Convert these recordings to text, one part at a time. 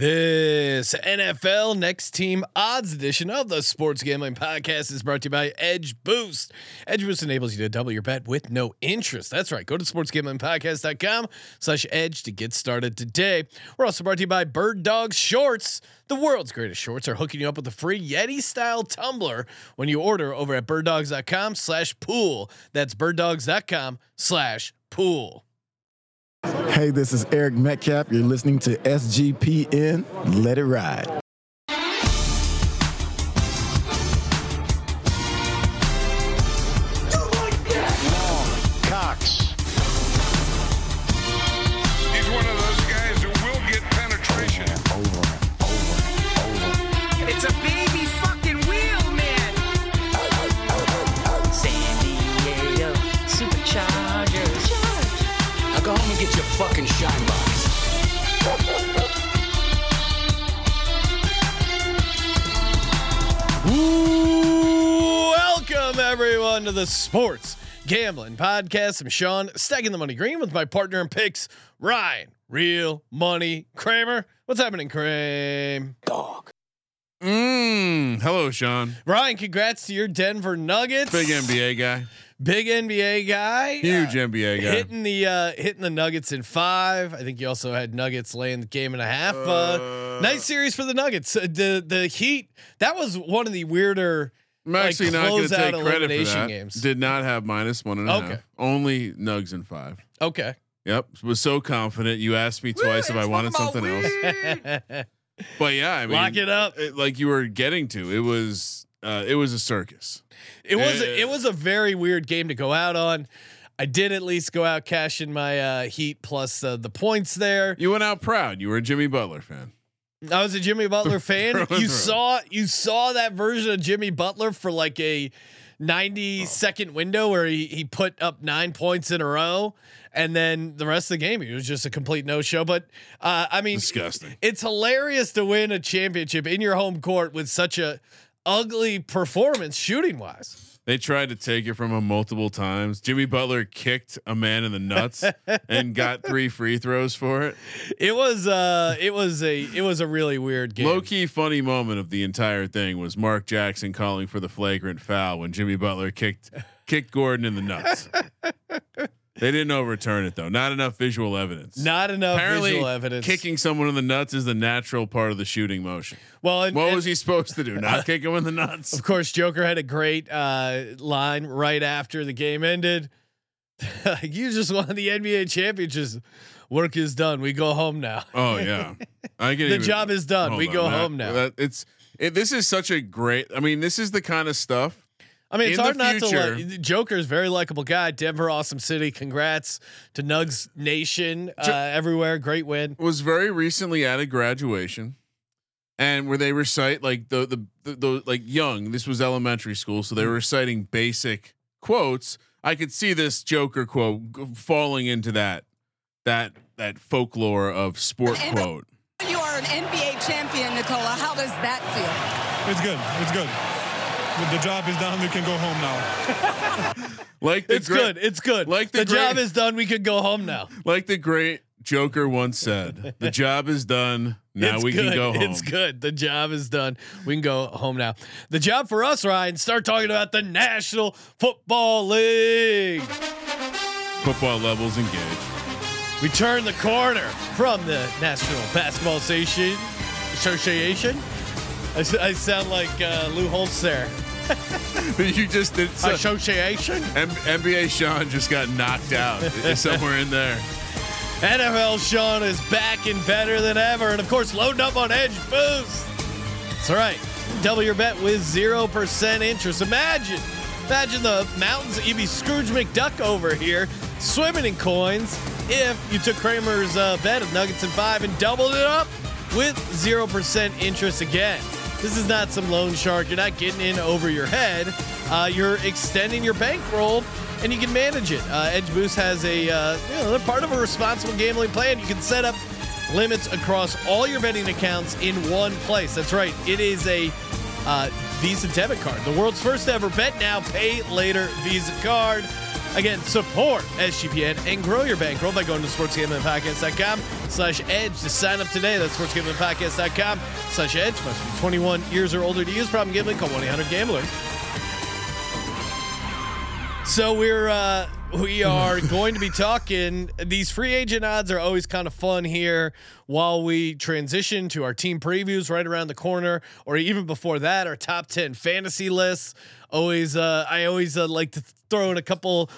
This NFL Next Team Odds edition of the Sports Gambling Podcast is brought to you by Edge Boost. Edge Boost enables you to double your bet with no interest. That's right. Go to sportsgamblingpodcast.com slash edge to get started today. We're also brought to you by Bird Dog Shorts. The world's greatest shorts are hooking you up with a free Yeti style tumbler when you order over at birddogs.com slash pool. That's birddogs.com slash pool. Hey, this is Eric Metcalf. You're listening to SGPN. Let it ride. Everyone to the Sports Gambling Podcast. I'm Sean, stacking the money green with my partner in picks, Ryan. Real money Kramer. What's happening, Kramer? Mm, hello, Sean. Ryan, congrats to your Denver Nuggets. Big NBA guy. big NBA guy. Huge Uh, NBA guy. Hitting the uh, hitting the Nuggets in five. I think you also had Nuggets laying the game and a half. Uh, Uh, nice series for the Nuggets. Uh, the the Heat. That was one of the weirder. I'm like, actually not going to take credit for that. games. Did not have minus one and a half. Okay. Only Nugs and five. Okay. Yep. Was so confident. You asked me twice if I wanted something else. But yeah, I mean, Lock it up. like you were getting to, it was uh, it was a circus. It was Uh, it was a very weird game to go out on. I did at least go out cashing my uh, Heat plus uh, the points there. You went out proud. You were a Jimmy Butler fan. I was a Jimmy Butler fan. You saw you saw that version of Jimmy Butler for like a 90 second window where he he put up nine points in a row, and then the rest of the game he was just a complete no show. But uh, I mean, Disgusting. it's hilarious to win a championship in your home court with such a ugly performance shooting wise. They tried to take it from him multiple times. Jimmy Butler kicked a man in the nuts and got three free throws for it. It was uh it was a it was a really weird game. Low key funny moment of the entire thing was Mark Jackson calling for the flagrant foul when Jimmy Butler kicked kicked Gordon in the nuts. they didn't overturn it though. Not enough visual evidence. Not enough Apparently, visual evidence. kicking someone in the nuts is the natural part of the shooting motion. well, and, What and was he supposed to do? Not kick him in the nuts? of course, Joker had a great uh, line right after the game ended. you just won the NBA championships. Work is done. We go home now. Oh yeah, I can. The even- job is done. We on, go that- home now. that- it's it, this is such a great. I mean, this is the kind of stuff. I mean, it's hard the not to future- like. Joker's very likable guy. Denver, awesome city. Congrats to Nugs Nation uh, everywhere. Great win. was very recently at a graduation and where they recite like the, the the the, like young this was elementary school so they were reciting basic quotes i could see this joker quote g- falling into that that that folklore of sport And- quote You are an NBA champion, Nikola. How does that feel? It's good. It's good. The job is done. We can go home now. like the It's great- good. It's good. like the the job is done. We can go home now. like the great joker once said the job is done now It's we good. can go home It's good. The job is done. We can go home now. The job for us, Ryan, start talking about the National Football League. football levels engaged We turn the corner from the National Basketball Association. I, I, s- I sound like uh, Lou Holtz there. you just did so, Association. M- nba sean just got knocked out somewhere in there NFL Sean is back and better than ever. And of course, loading up on Edge Boost. That's right. Double your bet with 0% interest. Imagine, imagine the mountains that you'd be Scrooge McDuck over here swimming in coins if you took Kramer's uh, bet of Nuggets and five and doubled it up with 0% interest again. This is not some loan shark. You're not getting in over your head. Uh, you're extending your bankroll and you can manage it. Uh, Edge Boost has a uh, you know, they're part of a responsible gambling plan. You can set up limits across all your betting accounts in one place. That's right. It is a uh, Visa debit card, the world's first ever bet now, pay later Visa card. Again, support SGPN and grow your bankroll by going to sportsgamblingpodcast.com slash edge to sign up today. That's sportsgamblingpodcast.com slash edge. Must be 21 years or older to use. Problem gambling, call 1-800-GAMBLER. So we're uh, we are going to be talking. These free agent odds are always kind of fun here while we transition to our team previews right around the corner, or even before that, our top ten fantasy lists. Always, uh, I always uh, like to throw in a couple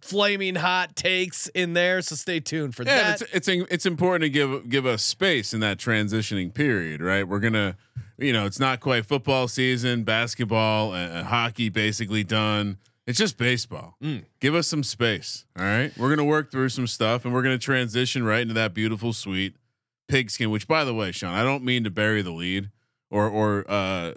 flaming hot takes in there. So stay tuned for Yeah, that. it's it's it's important to give give us space in that transitioning period, right? We're gonna, you know, it's not quite football season, basketball, uh, hockey basically done. It's just baseball. Mm. Give us some space, all right? We're gonna work through some stuff, and we're gonna transition right into that beautiful, sweet pigskin. Which, by the way, Sean, I don't mean to bury the lead or or uh,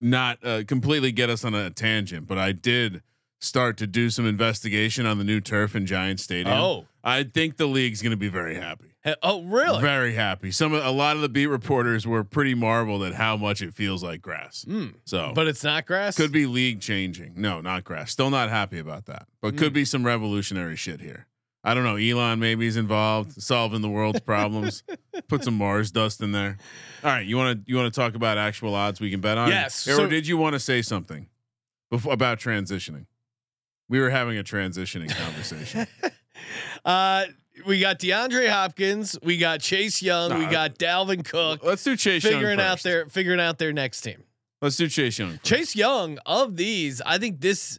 not uh, completely get us on a tangent, but I did start to do some investigation on the new turf in Giant Stadium. Oh. I think the league's going to be very happy. Oh, really? Very happy. Some a lot of the beat reporters were pretty marveled at how much it feels like grass. Mm. So, But it's not grass. could be league changing. No, not grass. Still not happy about that. But Mm. could be some revolutionary shit here. I don't know. Elon maybe is involved solving the world's problems. Put some Mars dust in there. All right, you want to you want to talk about actual odds we can bet on? Yes, Or so- did you want to say something before, about transitioning? We were having a transitioning conversation. Uh, we got DeAndre Hopkins. We got Chase Young. we got Dalvin Cook. Let's do Chase Young figuring out their figuring out their next team. Let's do Chase Young. first. Chase Young of these, I think this,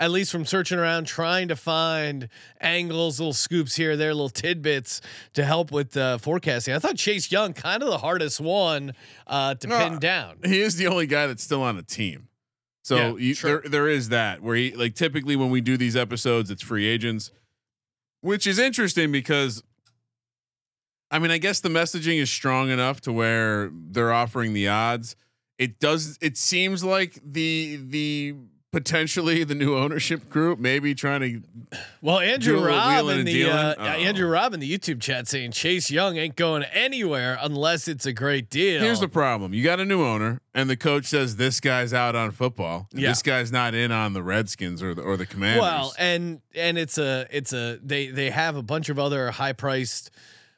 at least from searching around, trying to find angles, little scoops here, there, little tidbits to help with uh, forecasting. I thought Chase Young kind of the hardest one uh, to No, pin down. he is the only guy that's still on a team. So Yeah, you, sure. there there is that where he like typically when we do these episodes, it's free agents, which is interesting because I mean, I guess the messaging is strong enough to where they're offering the odds. It does it seems like the the potentially the new ownership group maybe trying to Well, Andrew Do a little Robb in the uh, Oh. Andrew Robb in the YouTube chat saying Chase Young ain't going anywhere unless it's a great deal. Here's the problem. You got a new owner and the coach says this guy's out on football. Yeah. This guy's not in on the Redskins or the or the Commanders. Well, and and it's a it's a they they have a bunch of other high priced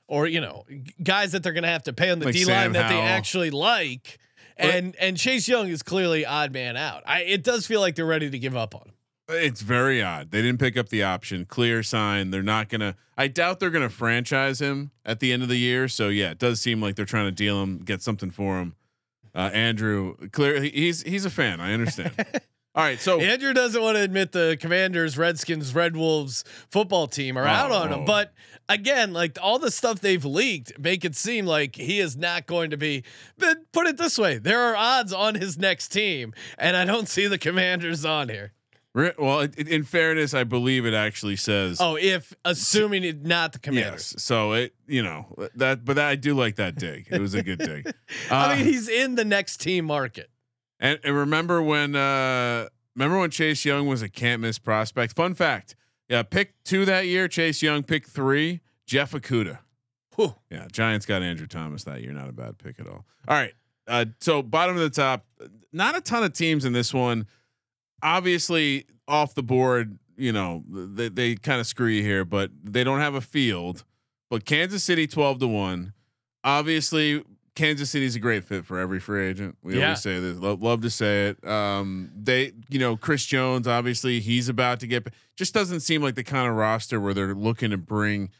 or you know guys that they're going to have to pay on the Like D line that they actually like. And and Chase Young is clearly odd man out. I it does feel like they're ready to give up on him. It's very odd. They didn't pick up the option. Clear sign. They're not gonna. I doubt they're gonna franchise him at the end of the year. So yeah, it does seem like they're trying to deal him, get something for him. Uh, Andrew, clear. He's he's a fan. I understand. All right, so Andrew doesn't want to admit the Commanders, Redskins, Red Wolves football team are out on him. Oh. But again, like all the stuff they've leaked make it seem like he is not going to be. But put it this way: there are odds on his next team, and I don't see the Commanders on here. well, in fairness, I believe it actually says. Oh, if assuming it not the Commanders. yes. So it you know that, but I do like that dig. It was a good dig. Uh, I mean, he's in the next team market. And, and remember when uh remember when Chase Young was a can't miss prospect? Fun fact. Yeah, pick two that year, Chase Young, pick three, Jeff Okudah. Whew. Yeah, Giants got Andrew Thomas that year. Not a bad pick at all. All right. Uh so bottom of the top, not a ton of teams in this one. Obviously off the board, you know, they, they kind of screw you here, but they don't have a field. But Kansas City 12 to 1. Obviously, Kansas City is a great fit for every free agent. We Yeah. always say this. Love, love to say it. Um, they, you know, Chris Jones, obviously, he's about to get. Just doesn't seem like the kind of roster where they're looking to bring.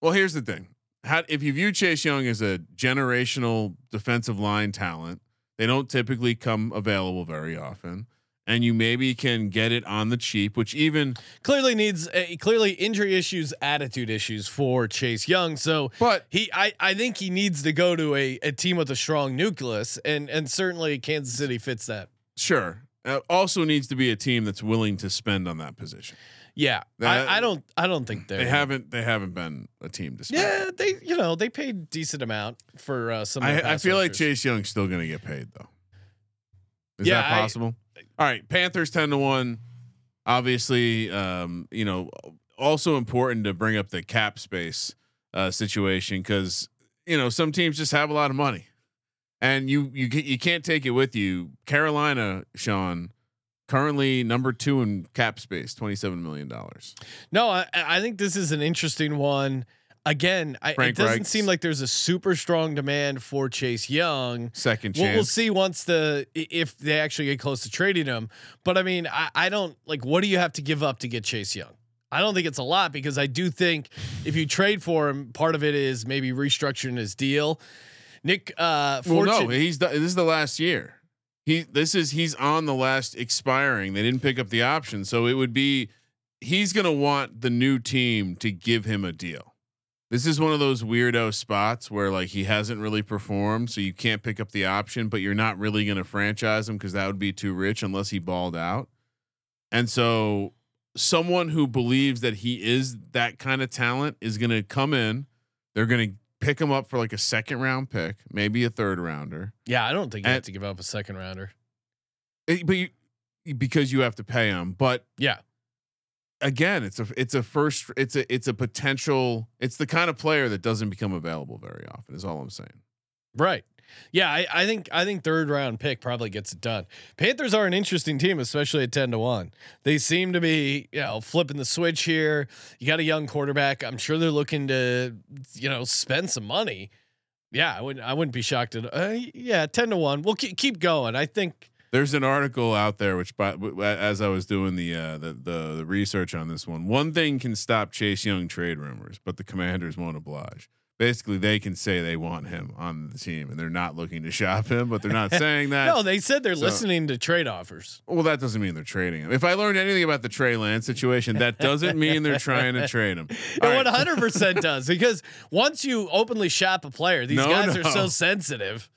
Well, here's the thing: How, if you view Chase Young as a generational defensive line talent, they don't typically come available very often, and you maybe can get it on the cheap. Which even, Clearly needs uh, clearly injury issues, attitude issues for Chase Young. So but he I, I think he needs to go to a, a team with a strong nucleus and and certainly Kansas City fits that. sure, uh, also needs to be a team that's willing to spend on that position. Yeah. That- I, I don't I don't think They haven't. They haven't been a team to spend. Yeah, they you know, they paid decent amount for uh some of the I, I feel like. Chase Young's still going to get paid though. Is Yeah, that I- possible? All right, Panthers ten to one. Obviously, um, you know, also important to bring up the cap space uh, situation because you know some teams just have a lot of money, and you you you can't take it with you. Carolina, Sean, currently number two in cap space, twenty seven million dollars. No, I, I think this is an interesting one. Again, I, it doesn't Reich's- seem like there's a super strong demand for Chase Young. Second We'll, we'll see once the if they actually get close to trading him. But I mean, I, I don't like. What do you have to give up to get Chase Young? I don't think it's a lot because I do think if you trade for him, part of it is maybe restructuring his deal. Nick, uh, Well, no, he's the, this is the last year. He this is he's on the last expiring. They didn't pick up the option, so it would be he's gonna want the new team to give him a deal. This is one of those weirdo spots where like he hasn't really performed, so you can't pick up the option, but you're not really gonna franchise him because that would be too rich unless he balled out. And so someone who believes that he is that kind of talent is gonna come in. They're gonna pick him up for like a second round pick, maybe a third rounder. yeah, I don't think you And- have to give up a second rounder. Eh, but you, because you have to pay him. But Yeah, again, it's a it's a first it's a it's a potential. It's the kind of player that doesn't become available very often. Is all I'm saying. Right. Yeah, I, I think I think third round pick probably gets it done. Panthers are an interesting team, especially at ten to one. They seem to be, you know, flipping the switch here. You got a young quarterback. I'm sure they're looking to, you know, spend some money. Yeah, I wouldn't I wouldn't be shocked at. Uh, yeah, ten to one. We'll keep keep going. I think. There's an article out there which, by, as I was doing the, uh, the the the research on this one, one thing can stop Chase Young trade rumors, but the Commanders won't oblige. Basically, they can say they want him on the team, and they're not looking to shop him, but they're not saying that. No, they said they're so- listening to trade offers. Well, that doesn't mean they're trading him. If I learned anything about the Trey Lance situation, that doesn't mean they're trying to trade him. All It right. 100 percent does because once you openly shop a player, these No, guys are so sensitive.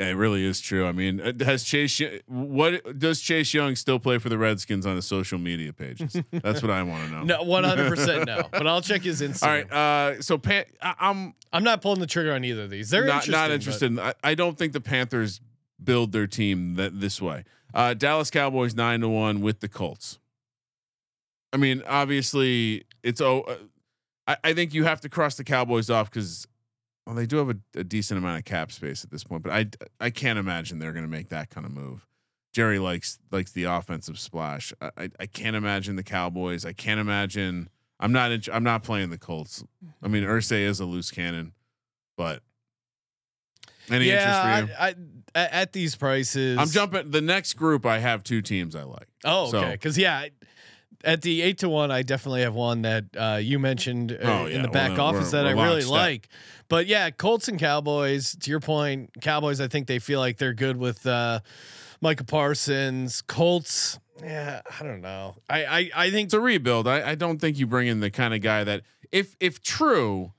Yeah, it really is true. I mean, uh, has Chase what does Chase Young still play for the Redskins on his social media pages? That's what I want to know. No, 100 percent no. But I'll check his Instagram. All right. Uh, so Pan- I, I'm I'm not pulling the trigger on either of these. They're not not interested. In, I, I don't think the Panthers build their team that this way. Uh, Dallas Cowboys nine to one with the Colts. I mean, obviously, it's oh, uh, I, I think you have to cross the Cowboys off because well, they do have a, a decent amount of cap space at this point, but I I can't imagine they're going to make that kind of move. Jerry likes likes the offensive splash. I, I I can't imagine the Cowboys. I can't imagine. I'm not. int- I'm not playing the Colts. I mean, mm-hmm. Irsay is a loose cannon, but any yeah, interest for you? I, I, at these prices, I'm jumping. The next group, I have two teams I like. Oh, okay. Because yeah, I- at the eight to one, I definitely have one that uh, you mentioned uh, Oh, in the back Well, office we're- that I we're really lockstep. like. But yeah, Colts and Cowboys. To your point, Cowboys. I think they feel like they're good with uh, Micah Parsons. Colts. Yeah, I don't know. I I, I think It's a rebuild. I, I don't think you bring in the kind of guy that, if if true,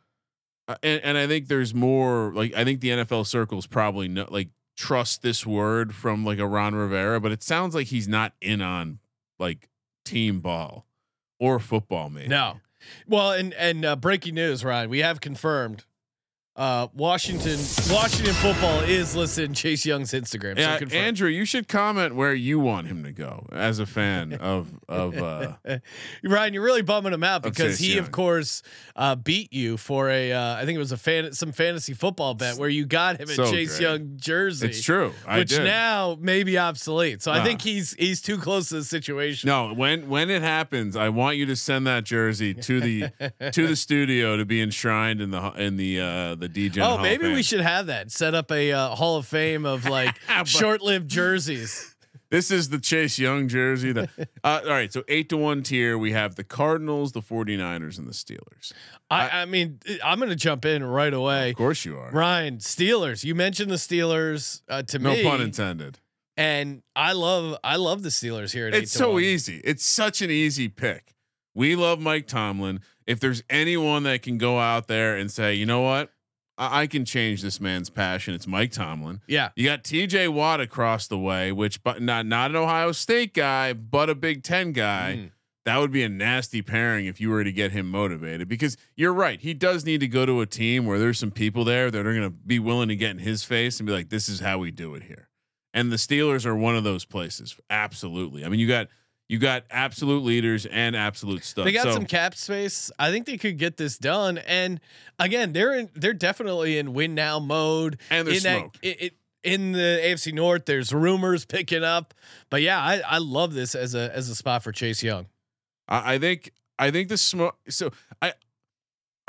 uh, and, and I think there's more. Like I think the NFL circles probably know, like trust this word from like a Ron Rivera, but it sounds like he's not in on like team ball or football. Maybe No. Well, and and uh, breaking news, Ryan, we have confirmed. Uh, Washington Washington football is listed in Chase Young's Instagram. Yeah, so. Andrew, you should comment where you want him to go as a fan of of. uh Ryan, you're really bumming him out because he, Young. of course, uh, beat you for a. Uh, I think it was a fan, some fantasy football bet where you got him a So Chase great. Young jersey. It's true. I which did. now may be obsolete. So I think he's he's too close to the situation. No, when when it happens, I want you to send that jersey to the to the studio to be enshrined in the in the uh the DJ. Oh, maybe we should have that. Set up a uh, Hall of Fame of like short-lived jerseys. This is the Chase Young jersey. That, uh, all right, so eight to one tier. We have the Cardinals, the 49ers, and the Steelers. I, I mean, I'm going to jump in right away. Of course, you are. Ryan, Steelers. You mentioned the Steelers uh, to No me, No pun intended. and I love I love the Steelers here. At It's so one. easy. It's such an easy pick. We love Mike Tomlin. If there's anyone that can go out there and say, you know what, I, I can change this man's passion, it's Mike Tomlin. Yeah, You got T.J. Watt across the way, which but not not an Ohio State guy, but a Big Ten guy. Mm. That would be a nasty pairing if you were to get him motivated. Because you're right, he does need to go to a team where there's some people there that are going to be willing to get in his face and be like, "This is how we do it here." And the Steelers are one of those places. Absolutely. I mean, you got you got absolute leaders and absolute stuff. They got So- some cap space. I think they could get this done. And again, they're in. They're definitely in win now mode. And they're in that, smoked. it, it in the AFC North. There's rumors picking up, but yeah, I, I love this as a as a spot for Chase Young. I, I think I think the smoke. So I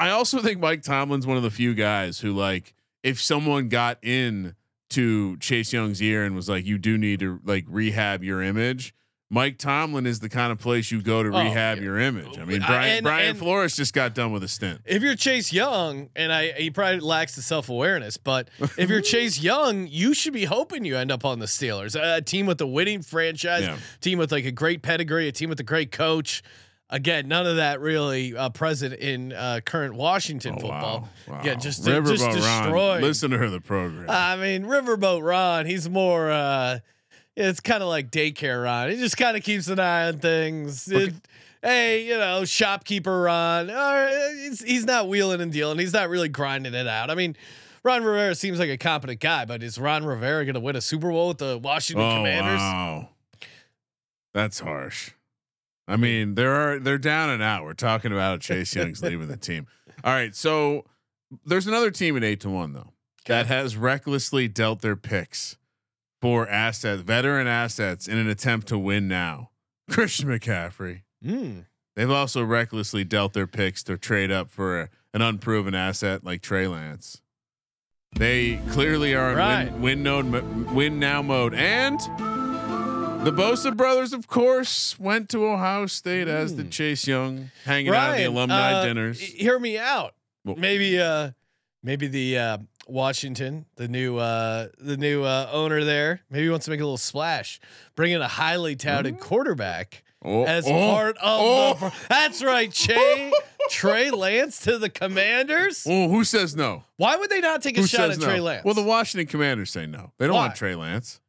I also think Mike Tomlin's one of the few guys who like if someone got in to Chase Young's ear and was like, you do need to like rehab your image. Mike Tomlin is the kind of place you go to Oh, rehab yeah. your image. I mean, I- Brian, and- Brian and- Flores just got done with a stint. If you're Chase Young, and I he probably lacks the self awareness, but if you're Chase Young, you should be hoping you end up on the Steelers, a, team with a winning franchise, Yeah. team with like a great pedigree, a team with a great coach. Again, none of that really uh, present in uh, current Washington Oh, football. wow. Yeah, just Riverboat just Ron. Listen to her, the program. I mean, Riverboat Ron, he's more. Uh, it's kind of like daycare Ron. He just kind of keeps an eye on things. It- hey, you know, shopkeeper Ron. Uh, he's, he's not wheeling and dealing. He's not really grinding it out. I mean, Ron Rivera seems like a competent guy, but is Ron Rivera going to win a Super Bowl with the Washington oh Commanders? wow, that's harsh. I mean, there are they're down and out. We're talking about Chase Young's leaving the team. All right, so there's another team at eight to one though that has recklessly dealt their picks for assets, veteran assets, in an attempt to win now. Christian McCaffrey. Mm. They've also recklessly dealt their picks to trade up for a, an unproven asset like Trey Lance. They clearly are in Right. win, win node, win now mode, and the Bosa brothers, of course, went to Ohio State as the Chase Young, hanging out at the alumni uh, dinners. Hear me out. Well- maybe, uh, maybe the uh, Washington, the new, uh, the new uh, owner there, maybe wants to make a little splash, bring in a highly touted quarterback Oh, as oh, part of oh. the. That's right, Trey Trey Lance to the Commanders. Oh, who says no? Why would they not take a Who shot at no? Trey Lance? Well, the Washington Commanders say no. They don't Why? want Trey Lance.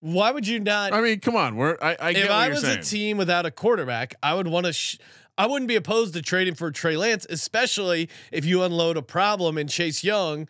Why would you not? I mean, come on. We're I, I get if I was saying. a team without a quarterback, I would want to. Sh- I wouldn't be opposed to trading for Trey Lance, especially if you unload a problem in Chase Young.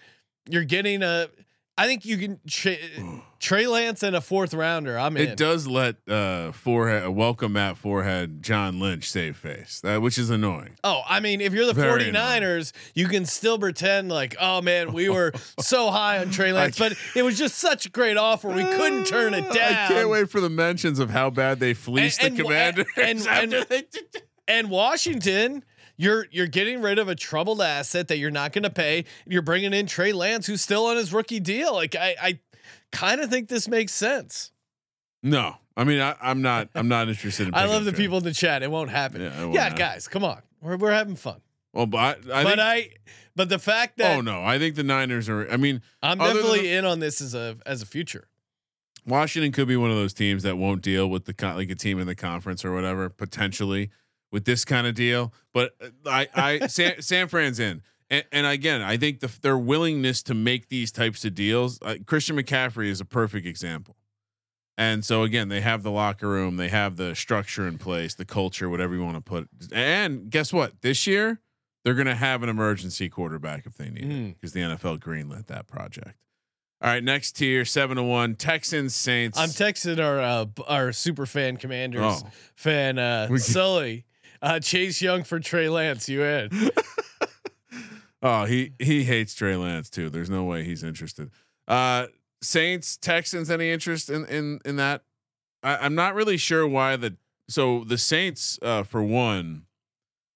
You're getting a. I think you can tra- Trey Lance and a fourth rounder. I'm in. It does let uh forehead welcome Matt forehead John Lynch save face that which is annoying. Oh, I mean, if you're the Very 49ers, you can still pretend like, oh man, we were so high on Trey Lance, but it was just such a great offer. We couldn't turn it down. I can't wait for the mentions of how bad they fleeced And- the and- Commanders. and- after and- they- And Washington, you're you're getting rid of a troubled asset that you're not going to pay. You're bringing in Trey Lance, who's still on his rookie deal. Like I, I kind of think this makes sense. no, I mean I, I'm not. I'm not interested in. I love the Trey. people in the chat. It won't happen. Yeah, Yeah, won't happen. guys, come on. We're we're having fun. Well, but I, I but think, I, but the fact that oh no, I think the Niners are. I mean, I'm definitely the- in on this as a as a future. Washington could be one of those teams that won't deal with the con- like a team in the conference or whatever potentially with this kind of deal. But uh, I, I San, San Fran's in, and, and again, I think the, their willingness to make these types of deals. Uh, Christian McCaffrey is a perfect example. And so again, they have the locker room, they have the structure in place, the culture, whatever you want to put. And guess what? This year, they're going to have an emergency quarterback if they need Mm. it because the NFL greenlit that project. All right, next tier, seven to one, Texans, Saints. I'm texting our uh, our super fan commanders Oh. fan uh, Sully. Uh, Chase Young for Trey Lance. You in? oh, he he hates Trey Lance too. There's no way he's interested. Uh, Saints, Texans, any interest in in in that? I, I'm not really sure why the so the Saints uh, for one,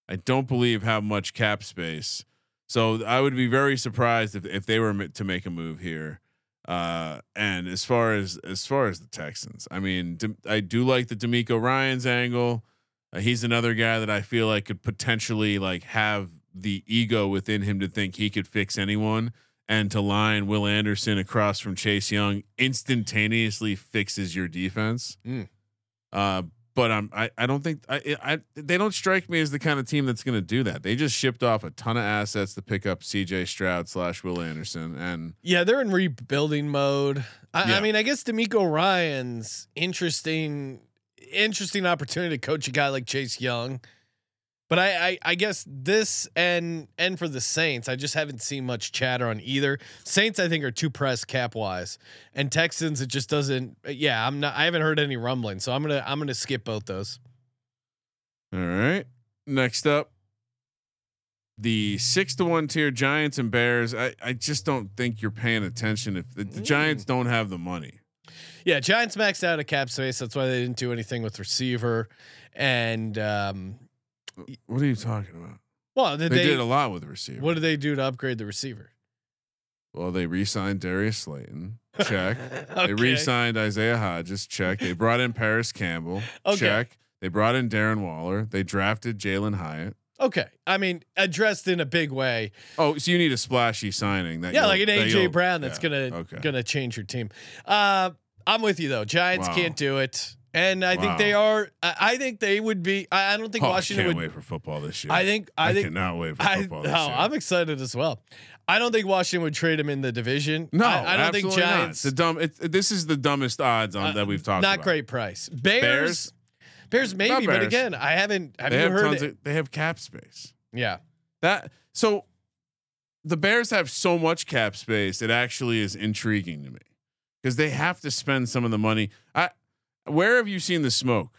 I don't believe have much cap space. So I would be very surprised if if they were to make a move here. Uh, and as far as as far as the Texans, I mean, I do like the DeMeco Ryan's angle. Uh, he's another guy that I feel like could potentially like have the ego within him to think he could fix anyone, and to line Will Anderson across from Chase Young instantaneously fixes your defense. Mm. Uh, but I'm I, I don't think I, I they don't strike me as the kind of team that's going to do that. They just shipped off a ton of assets to pick up C.J. Stroud slash Will Anderson, and Yeah, they're in rebuilding mode. I, Yeah. I mean, I guess DeMeco Ryan's interesting, interesting opportunity to coach a guy like Chase Young. But I, I, I guess this and and for the Saints, I just haven't seen much chatter on either. Saints, I think, are too pressed cap wise, and Texans, it just doesn't. Yeah, I'm not. I haven't heard any rumbling, so I'm gonna I'm gonna skip both those. all right. Next up, the six to one tier Giants and Bears. I, I just don't think you're paying attention if the, the Giants mm. don't have the money. Yeah, Giants maxed out a cap space. That's why they didn't do anything with receiver. And um, What are you talking about? well, did They, they, did a lot with the receiver. what did they do to upgrade the receiver? well, they re-signed Darius Slayton. Check. They re-signed Isaiah Hodgins. Check. They brought in Parris Campbell. Okay. Check. They brought in Darren Waller. They drafted Jalin Hyatt. Okay, I mean addressed in a big way. Oh, so you need a splashy signing that Yeah, like an AJ Brown that's yeah, gonna okay. gonna change your team. Uh, I'm with you though. Giants Wow. can't do it, and I think they are. I, think they would be. I, I don't think Oh, Washington I can't would. wait for football this year. I think. I, I, think. cannot wait for I, football no, year. I'm excited as well. I don't think Washington would trade him in the division. no, I, I don't think absolutely not. Giants. The dumb. It, this is the dumbest odds on uh, that we've talked Not about. great price. Bears. Bears? Bears, maybe, Not but again, I haven't. Have They you have heard of. They have cap space. yeah. That so the Bears have so much cap space. It actually is intriguing to me because they have to spend some of the money. I where have you seen the smoke?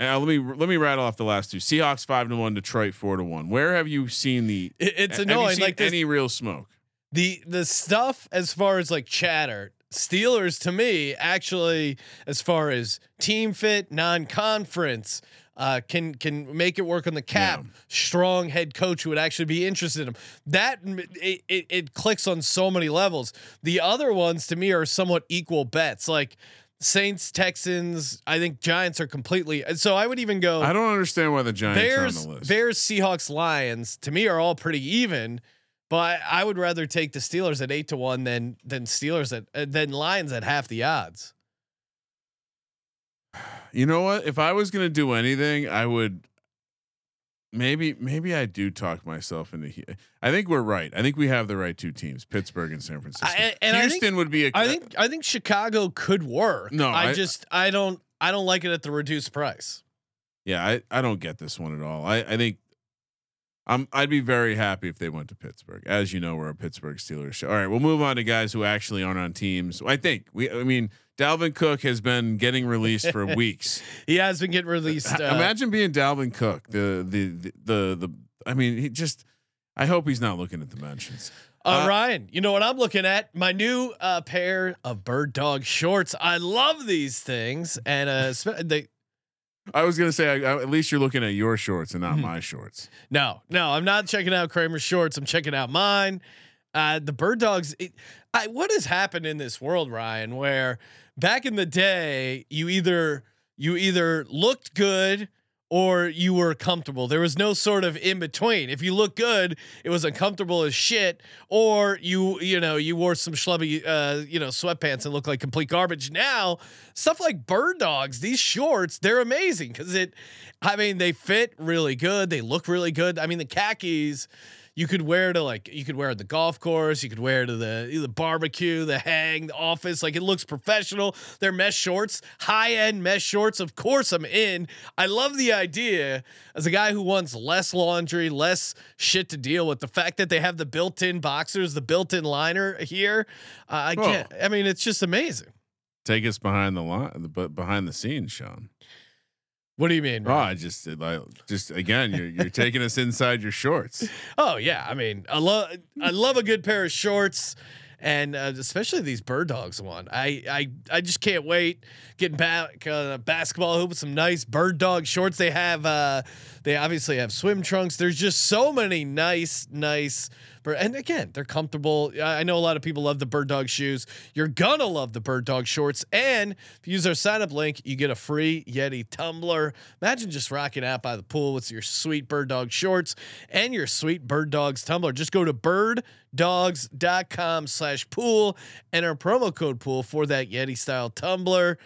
Uh, let me let me rattle off the last two: Seahawks five to one, Detroit four to one. Where have you seen the? It, it's you annoying. Like this, any real smoke? the the stuff as far as like chatter Steelers to me actually as far as team fit non-conference uh, can can make it work on the cap Yeah. strong head coach who would actually be interested in him that it, it, it clicks on so many levels the other ones to me are somewhat equal bets like Saints Texans I think Giants are completely so I would even go I don't understand why the Giants Bears, are on the list. Bears, Seahawks, Lions to me are all pretty even, but I would rather take the Steelers at eight to one than than Steelers at uh, than Lions at half the odds. You know what? If I was gonna do anything, I would. Maybe maybe I do talk myself into. he- I think we're right. I think we have the right two teams: Pittsburgh and San Francisco. I- and I Houston think- would be a. I think I think Chicago could work. No, I, I- just I don't I don't like it at the reduced price. Yeah, I, I don't get this one at all. I, I think I'm I'd be very happy if they went to Pittsburgh. As you know, we're a Pittsburgh Steelers show. All right, we'll move on to guys who actually aren't on teams. I think we I mean Dalvin Cook has been getting released for weeks. He has been getting released. Uh, Imagine being Dalvin Cook. The, the the the the I mean, he just I hope he's not looking at the mentions. Uh, Uh, Ryan, you know what I'm looking at? My new uh, pair of bird dog shorts. I love these things, and uh, they I was gonna say I, I- at least you're looking at your shorts and not Mhm. my shorts. No, no, I'm not checking out Kramer's shorts. I'm checking out mine. Uh, the bird dogs. It, I, what has happened in this world, Ryan? Where back in the day, you either you either looked good or you were comfortable. There was no sort of in between. If you look good, it was uncomfortable as shit, or you you know you wore some schlubby uh, you know sweatpants and looked like complete garbage. Now stuff like bird dogs, these shorts, they're amazing because it. I mean, they fit really good. They look really good. I mean, the khakis you could wear to like you could wear at the golf course, you could wear to the the barbecue, the hang, the office. Like it looks professional. They're mesh shorts, high end mesh shorts. Of course, I'm in. I love the idea as a guy who wants less laundry, less shit to deal with. The fact that they have the built-in boxers, the built-in liner here, uh, I Oh. can't. I mean, it's just amazing. Take us behind the line, but behind the scenes, Sean. What do you mean? Oh, I just like just again, you're you're taking us inside your shorts. Oh yeah, I mean, I love I love a good pair of shorts, and uh, especially these bird dogs one. I I I just can't wait getting back uh, basketball hoop with some nice bird dog shorts. They have uh, they obviously have swim trunks. There's just so many nice nice. And again, they're comfortable. I know a lot of people love the bird dog shoes. You're gonna love the bird dog shorts. And if you use our sign up link, you get a free Yeti tumbler. Imagine just rocking out by the pool with your sweet bird dog shorts and your sweet bird dogs tumbler. Just go to birddogs.com slash pool, our promo code pool for that Yeti style tumbler.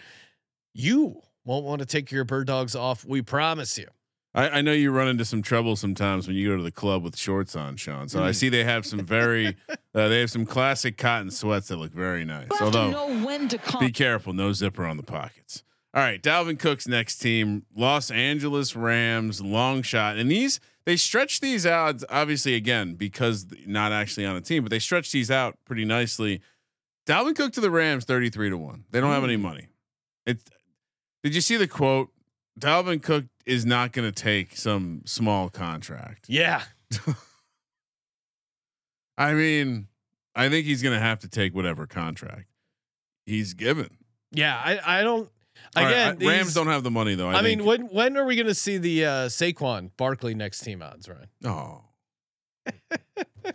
You won't want to take your bird dogs off. We promise you. I, I know you run into some trouble sometimes when you go to the club with shorts on, Sean. So I Mm. see they have some very, uh, they have some classic cotton sweats that look very nice. Although, when to be careful, no zipper on the pockets. All right, Dalvin Cook's next team, Los Angeles Rams, long shot, and these they stretch these out. Obviously, again because not actually on a team, but they stretch these out pretty nicely. Dalvin Cook to the Rams, thirty three to one. They don't have any money. It. Did you see the quote? Dalvin Cook is not going to take some small contract. Yeah. I mean, I think he's gonna have to take whatever contract he's given. Yeah, I, I don't. All right, Again, I- Rams don't have the money though. I, I, mean, when when are we going to see the uh, Saquon Barkley next team odds, Ryan? oh,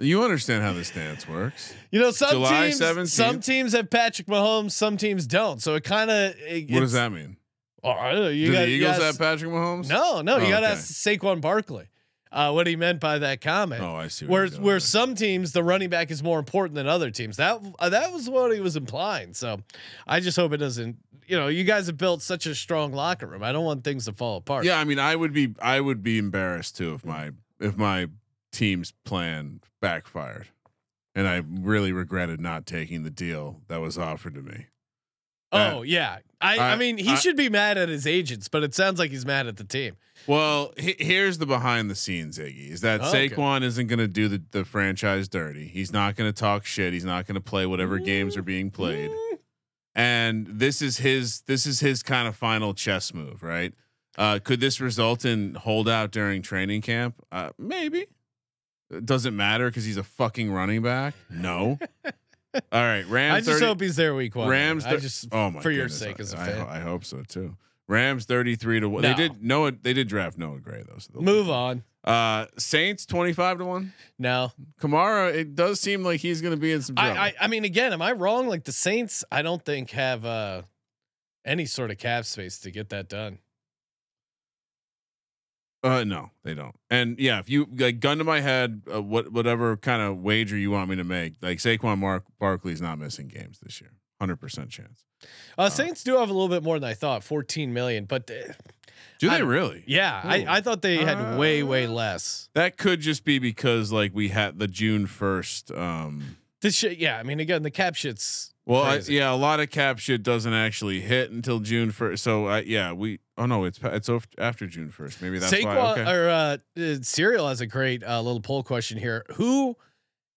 you understand how this dance works? You know, some July teams 17th? some teams have Patrick Mahomes, some teams don't. So it kind of What does that mean? Oh. You Do got the Eagles you have Patrick Mahomes? No, no, you Oh, got to okay. ask Saquon Barkley. Uh, what he meant by that comment. Oh, I see. where where there. some teams the running back is more important than other teams. That uh, that was what he was implying. So I just hope it doesn't. You know, you guys have built such a strong locker room. I don't want things to fall apart. Yeah, I mean, I would be I would be embarrassed too if my if my team's plan backfired, and I really regretted not taking the deal that was offered to me. Oh yeah. I, I I- mean he I- should be mad at his agents, but it sounds like he's mad at the team. Well, he- here's the behind the scenes, Iggy, is that Okay. Saquon isn't going to do the, the franchise dirty. He's not going to talk shit. He's not going to play whatever games are being played. And this is his this is his kind of final chess move, right? Uh, could this result in holdout during training camp? Uh, maybe. It doesn't matter because he's a fucking running back. No. All right, Rams. I just 30 hope he's there week one. Rams. I just oh my for your sake I, as a fan. I hope so too. Rams thirty three to one. They No. did Noah. They did draft Noah Gray though. So Move on. Uh, Saints twenty five to one. No. Kamara. It does seem like he's going to be in some trouble. I, I I mean again, am I wrong? Like the Saints, I don't think have uh any sort of cap space to get that done. Uh, no, they don't. And yeah, if you like gun to my head, uh, what whatever kind of wager you want me to make, like Saquon Mark Barkley's not missing games this year, hundred percent chance. Uh, Saints do have a little bit more than I thought, 14 million, but uh, Do I they really? yeah, I, I thought they had way, way Uh, less. That could just be because like we had the June first. Um, This shit, yeah, I mean, again, the cap shit's Well, I, yeah, a lot of cap shit doesn't actually hit until June first. So uh, yeah, we. Oh no, it's it's after June first. Maybe that's Saquon why. Okay. or uh, uh, Serial has a great uh, little poll question here. Who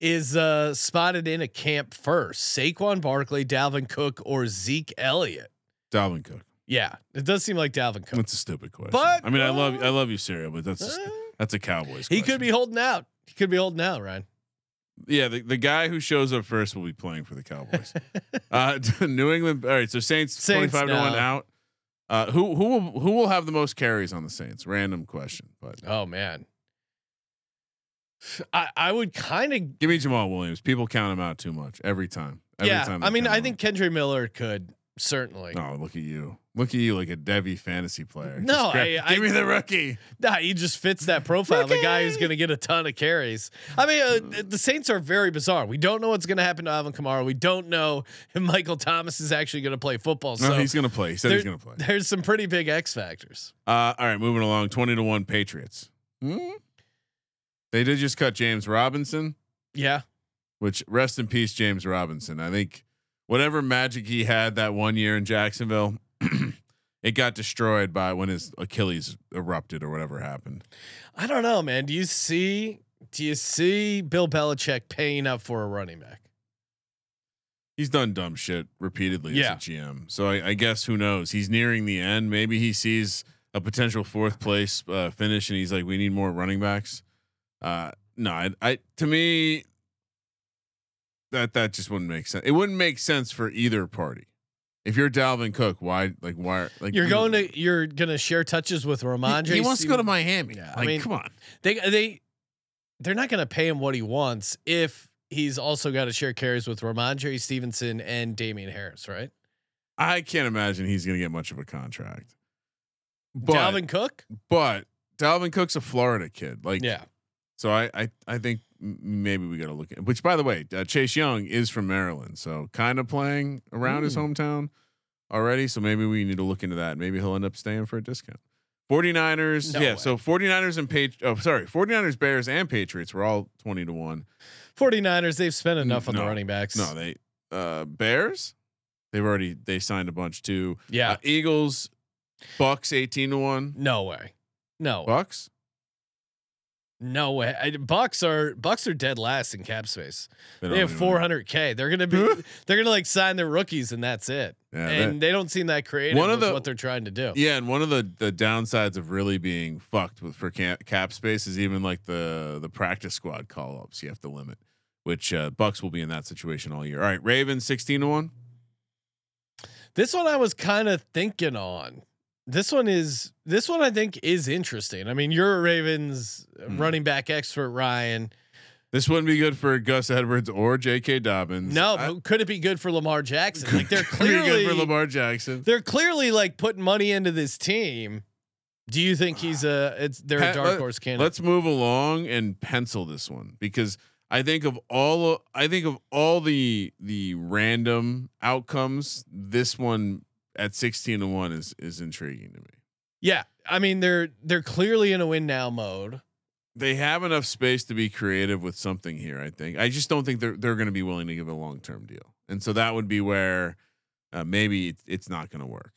is uh, spotted in a camp first? Saquon Barkley, Dalvin Cook, or Zeke Elliott? Dalvin Cook. Yeah, it does seem like Dalvin Cook. That's a stupid question. But, I mean, I love I love you, Serial, but that's Uh, that's a Cowboys. he question. could be holding out. He could be holding out, Ryan. Yeah, the, the guy who shows up first will be playing for the Cowboys. uh, New England. All right, so Saints, Saints, twenty five to one out. Uh, who who will who will have the most carries on the Saints? Random question, but Oh man. I, I would kind of give me Jamaal Williams. People count him out too much every time. Every yeah. time I mean, I think Kendre Miller could certainly. Oh, look at you! Look at you, like a Debbie fantasy player. No, grab- I- I- give me the rookie. Nah, he just fits that profile. of a guy who's going to get a ton of carries. I mean, uh, the Saints are very bizarre. We don't know what's going to happen to Alvin Kamara. We don't know if Michael Thomas is actually going to play football. No, so he's gonna play. He said there- he's gonna play. there's some pretty big X factors. Uh, all right, moving along. Twenty to one Patriots. Hmm? They did just cut James Robinson. Yeah. which rest in peace, James Robinson. I think whatever magic he had that one year in Jacksonville, it got destroyed by when his Achilles erupted or whatever happened. I don't know, man. Do you see? Do you see Bill Belichick paying up for a running back? He's done dumb shit repeatedly Yeah. as a GM. So I, I guess who knows? He's nearing the end. Maybe he sees a potential fourth place uh, finish and he's like, we need more running backs. Uh, no, I, I to me that that just wouldn't make sense. It wouldn't make sense for either party. If you're Dalvin Cook, why like why like You're you- going to you're going to share touches with He, Rhamondre. he wants to go to Miami. Yeah, I mean- come on. They they they're not going to pay him what he wants if he's also got to share carries with Rhamondre Stevenson and Damien Harris, right? I can't imagine he's going to get much of a contract. But Dalvin Cook? but Dalvin Cook's a Florida kid. Like Yeah. So I I I think maybe we got to look at. Which by the way, uh, Chase Young is from Maryland, so kind of playing around his hometown already. So maybe we need to look into that. Maybe he'll end up staying for a discount. 49ers, No yeah. way. So 49ers and Patri- Oh, sorry, 49ers, Bears, and Patriots were all twenty to one. 49ers, they've spent enough on the running backs. No, they uh Bears. They've already they signed a bunch too. yeah. Uh, Eagles, Bucks, eighteen to one. no way. No. Bucks. No way. I, Bucks are Bucks are dead last in cap space. They They, have 400k. They're gonna be they're gonna like sign their rookies and that's it. Yeah, and they don't seem that creative. One of with the- what they're trying to do. Yeah, and one of the the downsides of really being fucked with for cap, cap space is even like the the practice squad call ups. You have to limit, which uh, Bucks will be in that situation all year. All right, Ravens sixteen to one. This one I was kind of thinking on. This one is this one I think is interesting. I mean, you're a Ravens Hmm. running back expert, Ryan. This wouldn't be good for Gus Edwards or J.K. Dobbins. No, I- but could it be good for Lamar Jackson? Like they're clearly good for Lamar Jackson. they're clearly like putting money into this team. Do you think he's a it's they're a dark horse candidate? Let's move along and pencil this one because I think of all I think of all the the random outcomes, this one at 16 to 1 is is intriguing to me. Yeah, I mean they're they're clearly in a win now mode. They have enough space to be creative with something here, I think. I just don't think they're they're going to be willing to give a long-term deal. And so that would be where uh, maybe it's, it's not going to work.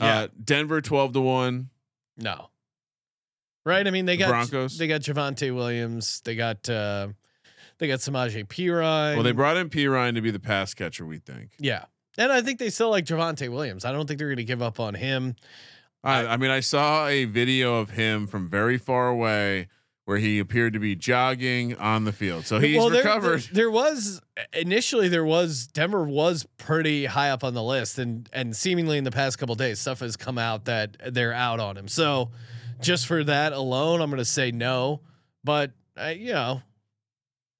Yeah. Uh, Denver 12 to 1. No, right? I mean they got Broncos? They got Javonte Williams. They got uh they got Samaje Perine. Well, they brought in P Ryan to be the pass catcher, we think. yeah, and I think they still like Javonte Williams. I don't think they're going to give up on him. I, I mean, I saw a video of him from very far away where he appeared to be jogging on the field. So he's well, there, recovered. There, there was initially there was Denver was pretty high up on the list, and and seemingly in the past couple days, stuff has come out that they're out on him. So just for that alone, I'm going to say no. But I, you know,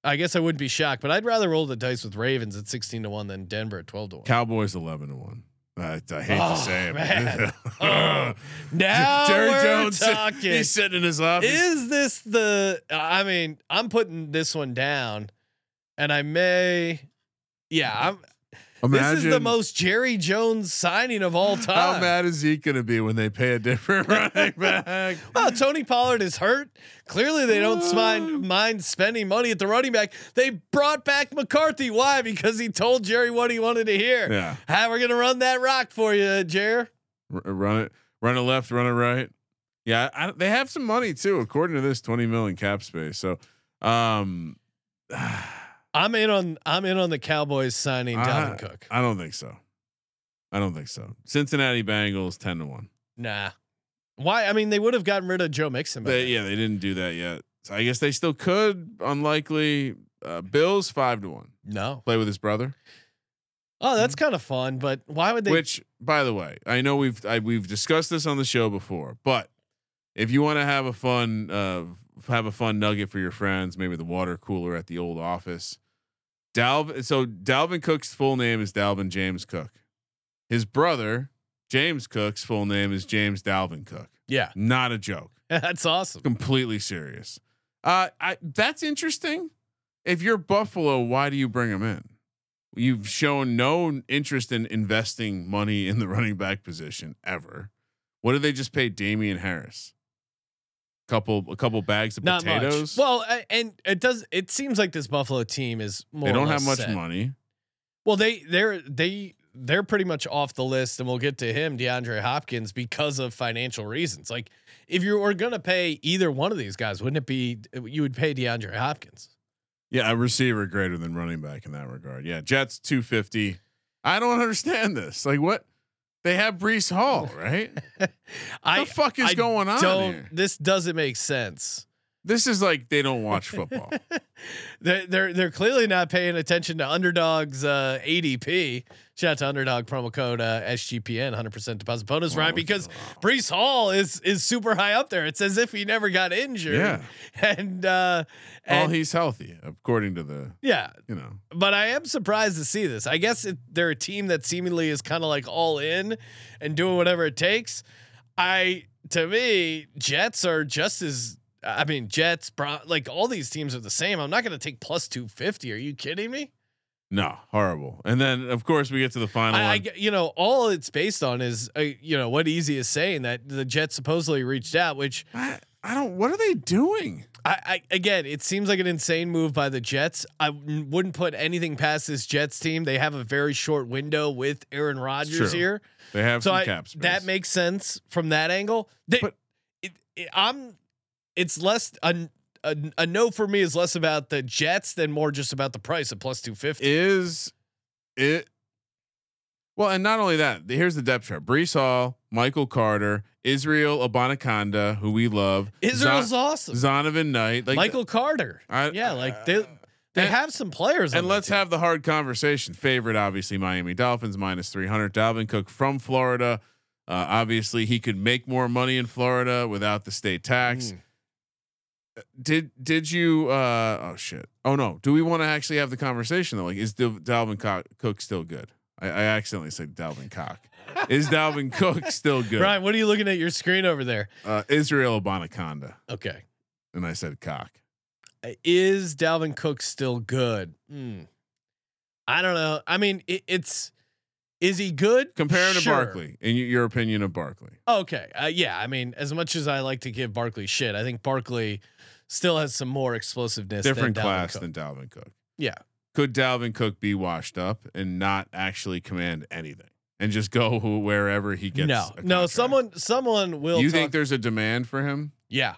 I guess I wouldn't be shocked. But I'd rather roll the dice with Ravens at 16 to one than Denver at 12 to one. Cowboys 11 to 1. I, I hate Oh, to say it. man. Oh, now Jerry we're Jones, talking. he's sitting in his office. Is this the? I mean, I'm putting this one down, and I may. Yeah, I'm. Imagine this is the most Jerry Jones signing of all time. How mad is he going to be when they pay a different running back? Well, Tony Pollard is hurt. Clearly, they don't mind mind spending money at the running back. They brought back McCarthy. Why? Because he told Jerry what he wanted to hear. Yeah. How we're gonna run that rock for you, Jer. R- run it, run it left, run it right. Yeah, I, they have some money too, according to this 20 million cap space. So, um, I'm in on I'm in on the Cowboys signing Dalvin I, Cook. I don't think so. I don't think so. Cincinnati Bengals 10 to 1. Nah. Why? I mean, they would have gotten rid of Joe Mixon. They, yeah, they didn't do that yet. So I guess they still could. Unlikely. Uh, Bills 5 to 1. No. Play with his brother. Oh, that's kind of fun, but why would they? Which, by the way, I know we've I, we've discussed this on the show before, but if you want to have a fun uh, have a fun nugget for your friends, maybe the water cooler at the old office. Dalvin. So Dalvin Cook's full name is Dalvin James Cook. His brother James Cook's full name is James Dalvin Cook. yeah, Not a joke. that's awesome. Completely serious. Uh, I that's interesting. If you're Buffalo, why do you bring him in? You've shown no interest in investing money in the running back position ever. What did they just pay Damien Harris? Couple a couple bags of Not potatoes. much. Well, uh, and it does. It seems like this Buffalo team is more. they don't have much set. money. Well, they they're they they're pretty much off the list, and we'll get to him, DeAndre Hopkins, because of financial reasons. Like, if you were gonna pay either one of these guys, wouldn't it be you would pay DeAndre Hopkins? Yeah, a receiver greater than running back in that regard. Yeah, Jets 250. I don't understand this. Like what? They have Breece Hall, right? I the fuck is I going on here? This doesn't make sense. This is like they don't watch football. they're, they're they're clearly not paying attention to underdogs uh, ADP. Shout out to underdog promo code uh, SGPN, 100% deposit bonus, right? Because Breece Hall is is super high up there. It's as if he never got injured. Yeah. and uh, Well, he's healthy according to the, yeah, you know. but I am surprised to see this. I guess it, they're a team that seemingly is kind of like all in and doing whatever it takes. I to me, Jets are just as. I mean, Jets, Bron- like all these teams are the same. I'm not going to take plus 250. Are you kidding me? No, horrible. And then of course we get to the final I, I you know, all it's based on is, uh, you know, what Easy is saying that the Jets supposedly reached out, which I, I don't. What are they doing? I, I again, it seems like an insane move by the Jets. I w- wouldn't put anything past this Jets team. They have a very short window with Aaron Rodgers here, They have so some cap space. that makes sense from that angle. They, But- it, it, I'm, it's less. Un, a, a no for me is less about the Jets than more just about the price at plus two fifty. Is it? Well, and not only that, here's the depth chart: Breece Hall, Michael Carter, Israel Abanikanda, who we love, Israel's Zon- awesome. Zonovan Knight, like Michael Carter. I- yeah, like they they and- have some players. And let's team. have the hard conversation. Favorite, obviously, Miami Dolphins minus 300. Dalvin Cook from Florida. Uh, obviously, he could make more money in Florida without the state tax. Mm. Did did you? Uh, oh shit! Oh no! Do we want to actually have the conversation though? Like, is Dal- Dalvin Co- Cook still good? I, I accidentally said Dalvin Cock. is Dalvin Cook still good? Brian, what are you looking at your screen over there? Uh, Israel Abanikanda, Okay. and I said cock. Is Dalvin Cook still good? Hmm. I don't know. I mean, it, it's is he good? Compared him to Sure. Barkley. In your opinion of Barkley, Okay. Uh, yeah. I mean, as much as I like to give Barkley shit, I think Barkley still has some more explosiveness. different than class Cook. than Dalvin Cook. Yeah. could Dalvin Cook be washed up and not actually command anything and just go who- wherever he gets? no, no. Someone, someone will. You talk- think there's a demand for him? Yeah.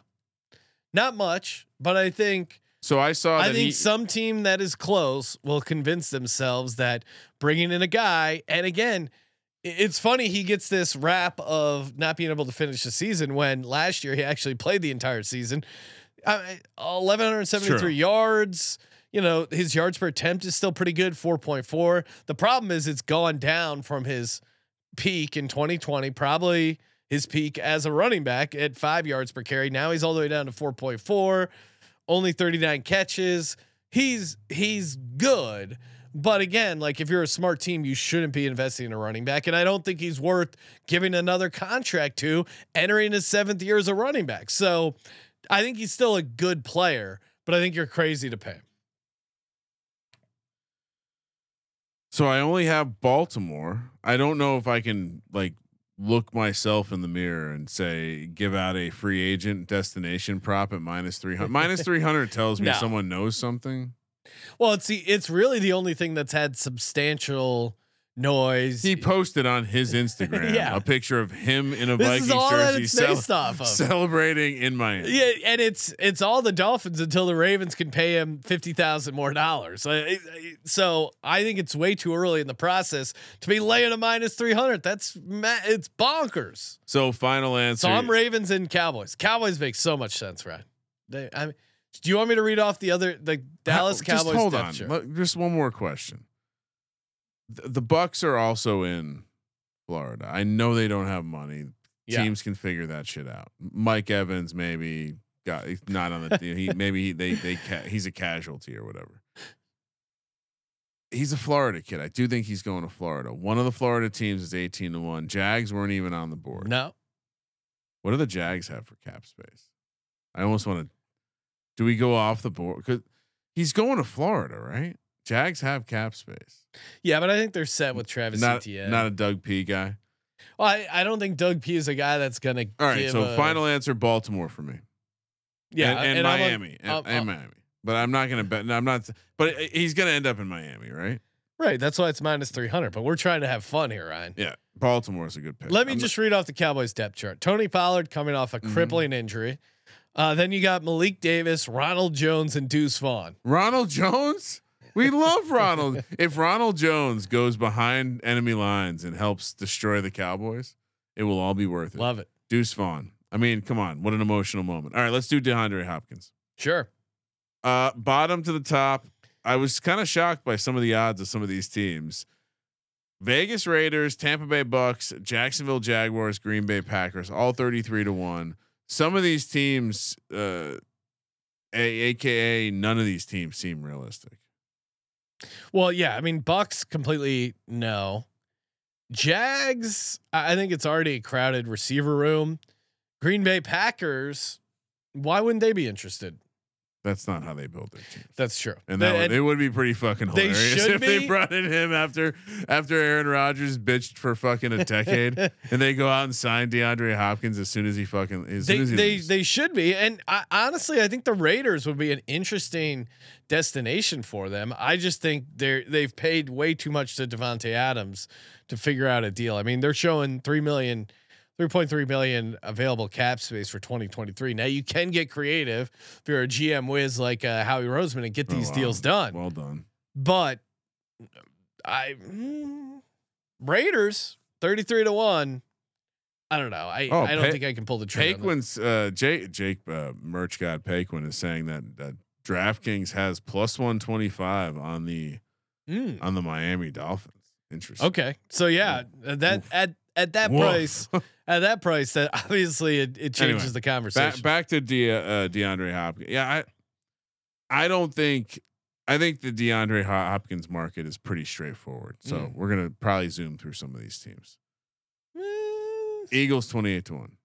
Not much, but I think So I saw I think he, some team that is close will convince themselves that bringing in a guy, and again, it's funny he gets this rap of not being able to finish the season when last year he actually played the entire season. I, 1173 True. yards. You know, his yards per attempt is still pretty good, 4.4. The problem is it's gone down from his peak in 2020, probably his peak as a running back at five yards per carry. Now he's all the way down to 4.4, only 39 catches. He's he's good. But again, like if you're a smart team, you shouldn't be investing in a running back. And I don't think he's worth giving another contract to entering his seventh year as a running back. So I think he's still a good player, but I think you're crazy to pay him. so I only have Baltimore. I don't know if I can like look myself in the mirror and say give out a free agent destination prop at minus 300 minus 300 tells me No. someone knows something Well, it's the it's really the only thing that's had substantial noise. he posted on his instagram Yeah. a picture of him in a This vikings is all that jersey cel- celebrating in miami Yeah, and it's it's all the Dolphins until the Ravens can pay him fifty thousand more dollars. So I think it's way too early in the process to be laying a minus three hundred. That's ma- it's bonkers. so final answer So I'm Ravens and Cowboys. Cowboys make so much sense, right? They, I mean, do you want me to read off the other the Dallas Just Cowboys? hold on. Look, Just one more question. The, the Bucks are also in Florida. I know they don't have money. Yeah. Teams can figure that shit out. Mike Evans maybe got not on the he maybe he, they they ca- he's a casualty or whatever. He's a Florida kid. I do think he's going to Florida. One of the Florida teams is 18 to 1. Jags weren't even on the board. No, What do the Jags have for cap space? I almost want to. Do we go off the board? Because he's going to Florida, right? Jags have cap space. yeah, but I think they're set with Travis Not Etienne. not a Doug P guy. well, I, I don't think Doug P is a guy that's gonna. All right, so a- final answer: Baltimore for me. yeah, and, and on- Miami, and, I'm- and Miami. But I'm not going to bet. No, I'm not. But he's going to end up in Miami, right? Right, that's why it's minus three hundred. But we're trying to have fun here, Ryan. Yeah, Baltimore's a good pick. Let me I'm just read off the Cowboys depth chart. Tony Pollard coming off a Mhm. crippling injury. Uh, then you got Malik Davis, Ronald Jones, and Deuce Vaughn. Ronald Jones. We love Ronald. if Ronald Jones goes behind enemy lines and helps destroy the Cowboys, it will all be worth it. Love it. Deuce Vaughn. I mean, come on, what an emotional moment. All right, let's do DeAndre Hopkins. Sure. Uh, bottom to the top. I was kind of shocked by some of the odds of some of these teams. Vegas Raiders, Tampa Bay Bucks, Jacksonville Jaguars, Green Bay Packers, all 33 to 1. Some of these teams, uh, a, aka none of these teams seem realistic. Well, yeah. I mean, Bucks completely no. Jags, I think it's already a crowded receiver room. Green Bay Packers, why wouldn't they be interested? That's not how they build their teams. That's true. And that They- would, it would be pretty fucking hilarious if they be. brought in him after after Aaron Rodgers bitched for fucking a decade, and they go out and sign DeAndre Hopkins as soon as he fucking as they soon as he they leaves. they should be, and I, honestly, I think the Raiders would be an interesting destination for them. I just think they're they've paid way too much to Davante Adams to figure out a deal. I mean, they're showing three million 3.3 million available cap space for 2023. Now you can get creative if you're a GM whiz like uh, Howie Roseman and get Oh, these wow. deals done. Well done. but I mm, Raiders 33 to 1. I don't know. I, Oh, I don't Pa- think I can pull the trigger. Paquin's uh, Jake Jake uh, Merch God Paquin is saying that that DraftKings has plus one twenty five on the Mm, on the Miami Dolphins. Interesting. okay. So yeah, that Oof. at at that Woof. price, at that price, that obviously it, it changes Anyway, the conversation. back to De, uh, DeAndre Hopkins. Yeah, I I don't think I think the DeAndre Hopkins market is pretty straightforward. So Mm. we're gonna probably zoom through some of these teams. Eh, Eagles twenty eight to one.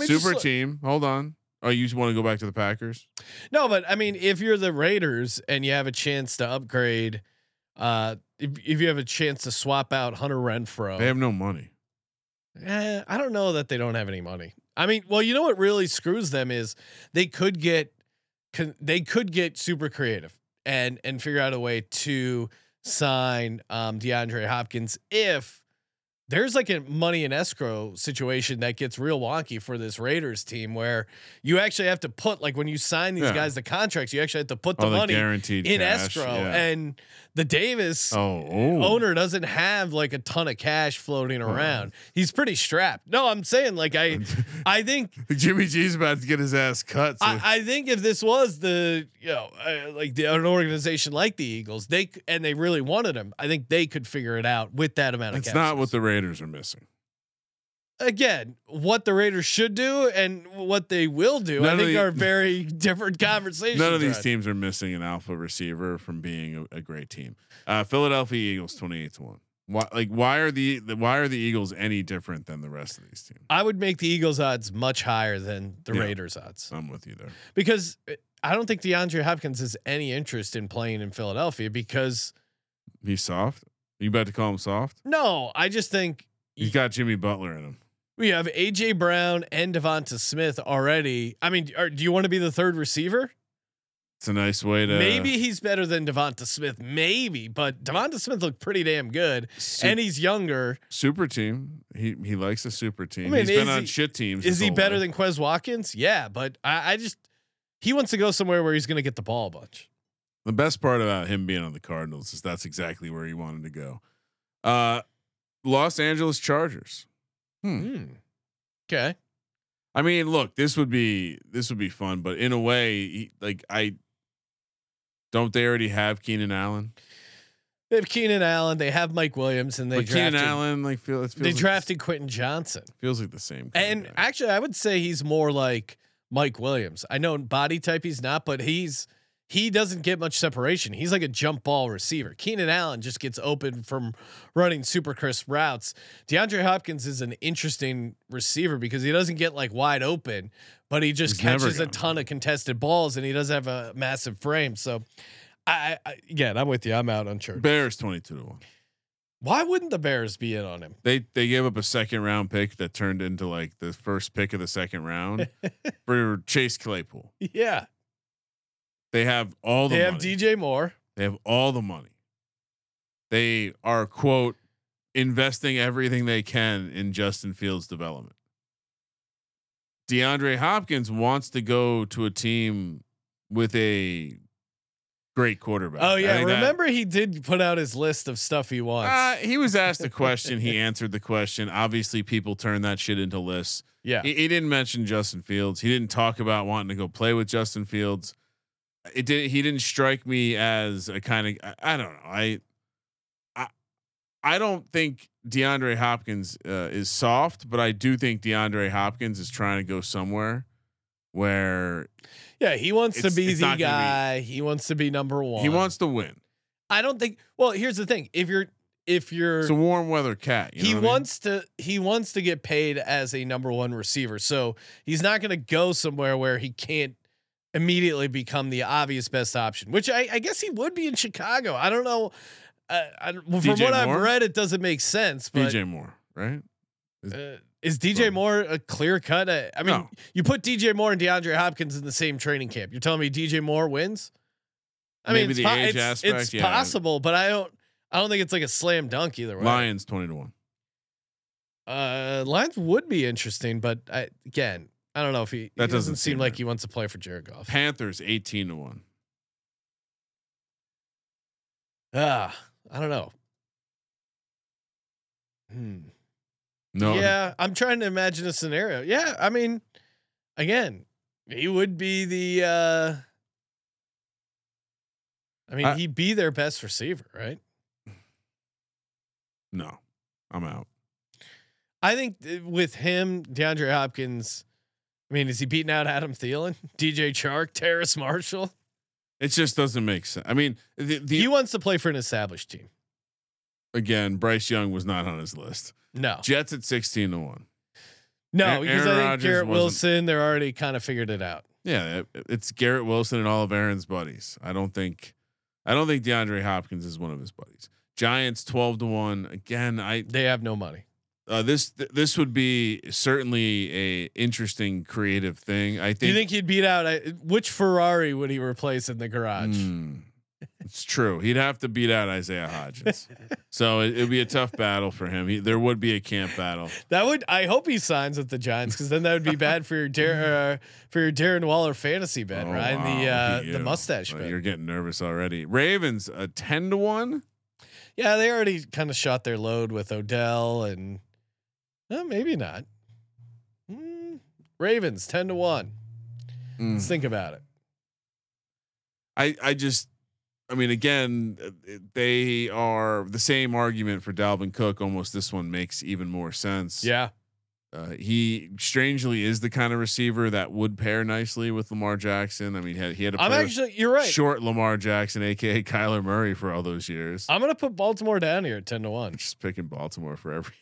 Super team. Hold on. Oh, you want to go back to the Packers? No, but I mean, if you're the Raiders and you have a chance to upgrade, uh, if, if you have a chance to swap out Hunter Renfrow, They have no money. Eh, I don't know that they don't have any money. I mean, well, you know what really screws them is they could get they could get super creative and and figure out a way to sign um, DeAndre Hopkins if there's like a money in escrow situation that gets real wonky for this Raiders team where you actually have to put like when you sign these Yeah. guys the contracts, you actually have to put the Oh, the money guaranteed in cash, escrow yeah. and the Davis Oh, oh. owner doesn't have like a ton of cash floating around. He's pretty strapped. No, I'm saying like I I think Jimmy G's about to get his ass cut. So I, I think if this was the you know uh, like the, an organization like the Eagles, they and they really wanted him, I think they could figure it out with that amount of. cap not what the Raiders are missing. again what the Raiders should do and what they will do. None I think the- are very different conversations. None of these Rod. teams are missing an alpha receiver from being a, a great team. Uh, Philadelphia Eagles twenty eight to one. Why like why are the, the why are the Eagles any different than the rest of these teams? I would make the Eagles odds much higher than the Yeah. Raiders odds. I'm with you there. because uh, I don't think DeAndre Hopkins has any interest in playing in Philadelphia because He's soft. You about to call him soft? no, I just think He's got Jimmy Butler in him. we have AJ Brown and DeVonta Smith already. I mean, are, do you want to be the third receiver? It's a nice way to Maybe he's better than DeVonta Smith, maybe, but DeVonta Smith looked pretty damn good, and he's younger. super team. He he likes a super team. I mean, he's been on he- shit teams. Is he better life. than Quez Watkins? Yeah, but I, I just he wants to go somewhere where he's going to get the ball a bunch. The best part about him being on the Cardinals is that's exactly where he wanted to go. Uh, Los Angeles Chargers. Hmm. Okay. I mean, look, this would be this would be fun, but in a way, he, like I don't they already have Keenan Allen? They have Keenan Allen. They have Mike Williams, and they but Keenan drafted, Allen, like feel feels they like, drafted Quentin Johnston. feels like the same. And actually, I would say he's more like Mike Williams. I know in body type he's not, but he's he doesn't get much separation. He's like a jump ball receiver. Keenan Allen just gets open from running super crisp routes. DeAndre Hopkins is an interesting receiver because he doesn't get like wide open, but he just He's catches a ton of contested balls and he doesn't have a massive frame. So I, I again, I'm with you. I'm out on church. Bears twenty two to one. Why wouldn't the Bears be in on him? They they gave up a second round pick that turned into like the first pick of the second round for Chase Claypool. Yeah, They have all the they have money. DJ Moore. They have all the money. They are quote investing everything they can in Justin Fields development. DeAndre Hopkins wants to go to a team with a great quarterback. Oh yeah, think that- remember he did put out his list of stuff he wants. Uh, he was asked a question. He answered the question. Obviously, people turn that shit into lists. yeah, He, he didn't mention Justin Fields. He didn't talk about wanting to go play with Justin Fields. It did. He didn't strike me as a kind of. I, I don't know. I, I, I don't think DeAndre Hopkins uh, is soft, but I do think DeAndre Hopkins is trying to go somewhere where yeah, he wants to be the gonna be- guy. he wants to be number one. he wants to win. I don't think. Well, here's the thing: if you're if you're It's a warm weather cat. You he know what I mean? wants to he wants to get paid as a number one receiver. So he's not going to go somewhere where he can't immediately become the obvious best option. Which I, I guess he would be in Chicago. I don't know. Uh, I, well, from what I've read, it doesn't make sense. But DJ Moore, right? uh, is DJ From- Moore a clear cut? Uh, I mean, No. you put DJ Moore and DeAndre Hopkins in the same training camp. You're telling me DJ Moore wins? I mean, it's, the po- age it's, aspect, it's yeah. possible, but I don't. I don't think it's like a slam dunk either way. Lions twenty to one. Uh, Lions would be interesting, but I, again, I don't know if he. That he doesn't doesn't seem like right. he wants to play for Jared Goff. Panthers eighteen to one. Ah, I don't know. Hmm. No, Yeah, I'm trying to imagine a scenario. Yeah, I mean, again, he would be the. uh I mean, I- he'd be their best receiver, right? no, I'm out. I think th- with him, DeAndre Hopkins. I mean, is he beating out Adam Thielen, DJ Chark, Terrace Marshall? It just doesn't make sense. I mean, the, the he wants to play for an established team. again, Bryce Young was not on his list. No, Jets at sixteen to one. no, Aaron because I think Rodgers Garrett Wilson, they're already kind of figured it out. Yeah, it- it's Garrett Wilson and all of Aaron's buddies. I don't think, I don't think DeAndre Hopkins is one of his buddies. Giants twelve to one. Again, I They have no money. Uh, this th- this would be certainly a interesting creative thing. I think. Do you think he'd beat out? I- Which Ferrari would he replace in the garage? Hmm. it's true. He'd have to beat out Isaiah Hodgins. so it would be a tough battle for him. He, there would be a camp battle. That would. I hope he signs with the Giants because then that would be bad for your Dar- uh, for your Darren Waller fantasy bet, Oh, right? wow, The uh, the mustache Uh, bet. You're getting nervous already. Ravens a ten to one. Yeah, they already kind of shot their load with Odell and uh, maybe not. Hmm. Ravens ten to one. Mm. Let's think about it. I I just I mean again uh, they are the same argument for Dalvin Cook almost this one makes even more sense. Yeah, Uh, he strangely is the kind of receiver that would pair nicely with Lamar Jackson. I mean he had, he had to I'm actually. You're right. short Lamar Jackson aka Kyler Murray for all those years. I'm gonna put Baltimore down here at ten to one. just picking Baltimore for every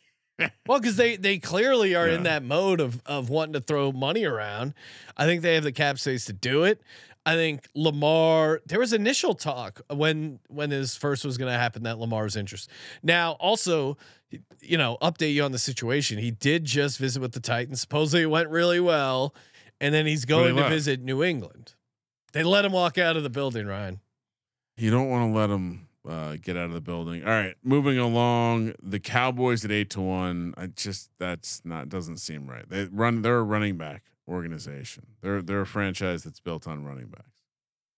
Well, because they they clearly are in that mode of of wanting to throw money around. I think they have the cap space to do it. I think Lamar. There was initial talk when when his first was going to happen that Lamar's interest. Now, also, you know, update you on the situation. He did just visit with the Titans. Supposedly, it went really well, and then he's going to left. visit New England. They let him walk out of the building, Ryan. You don't want to let them uh, get out of the building. All right, moving along. The Cowboys at eight to one. I just that's not doesn't seem right. They run. They're a running back organization. They're they're a franchise that's built on running backs.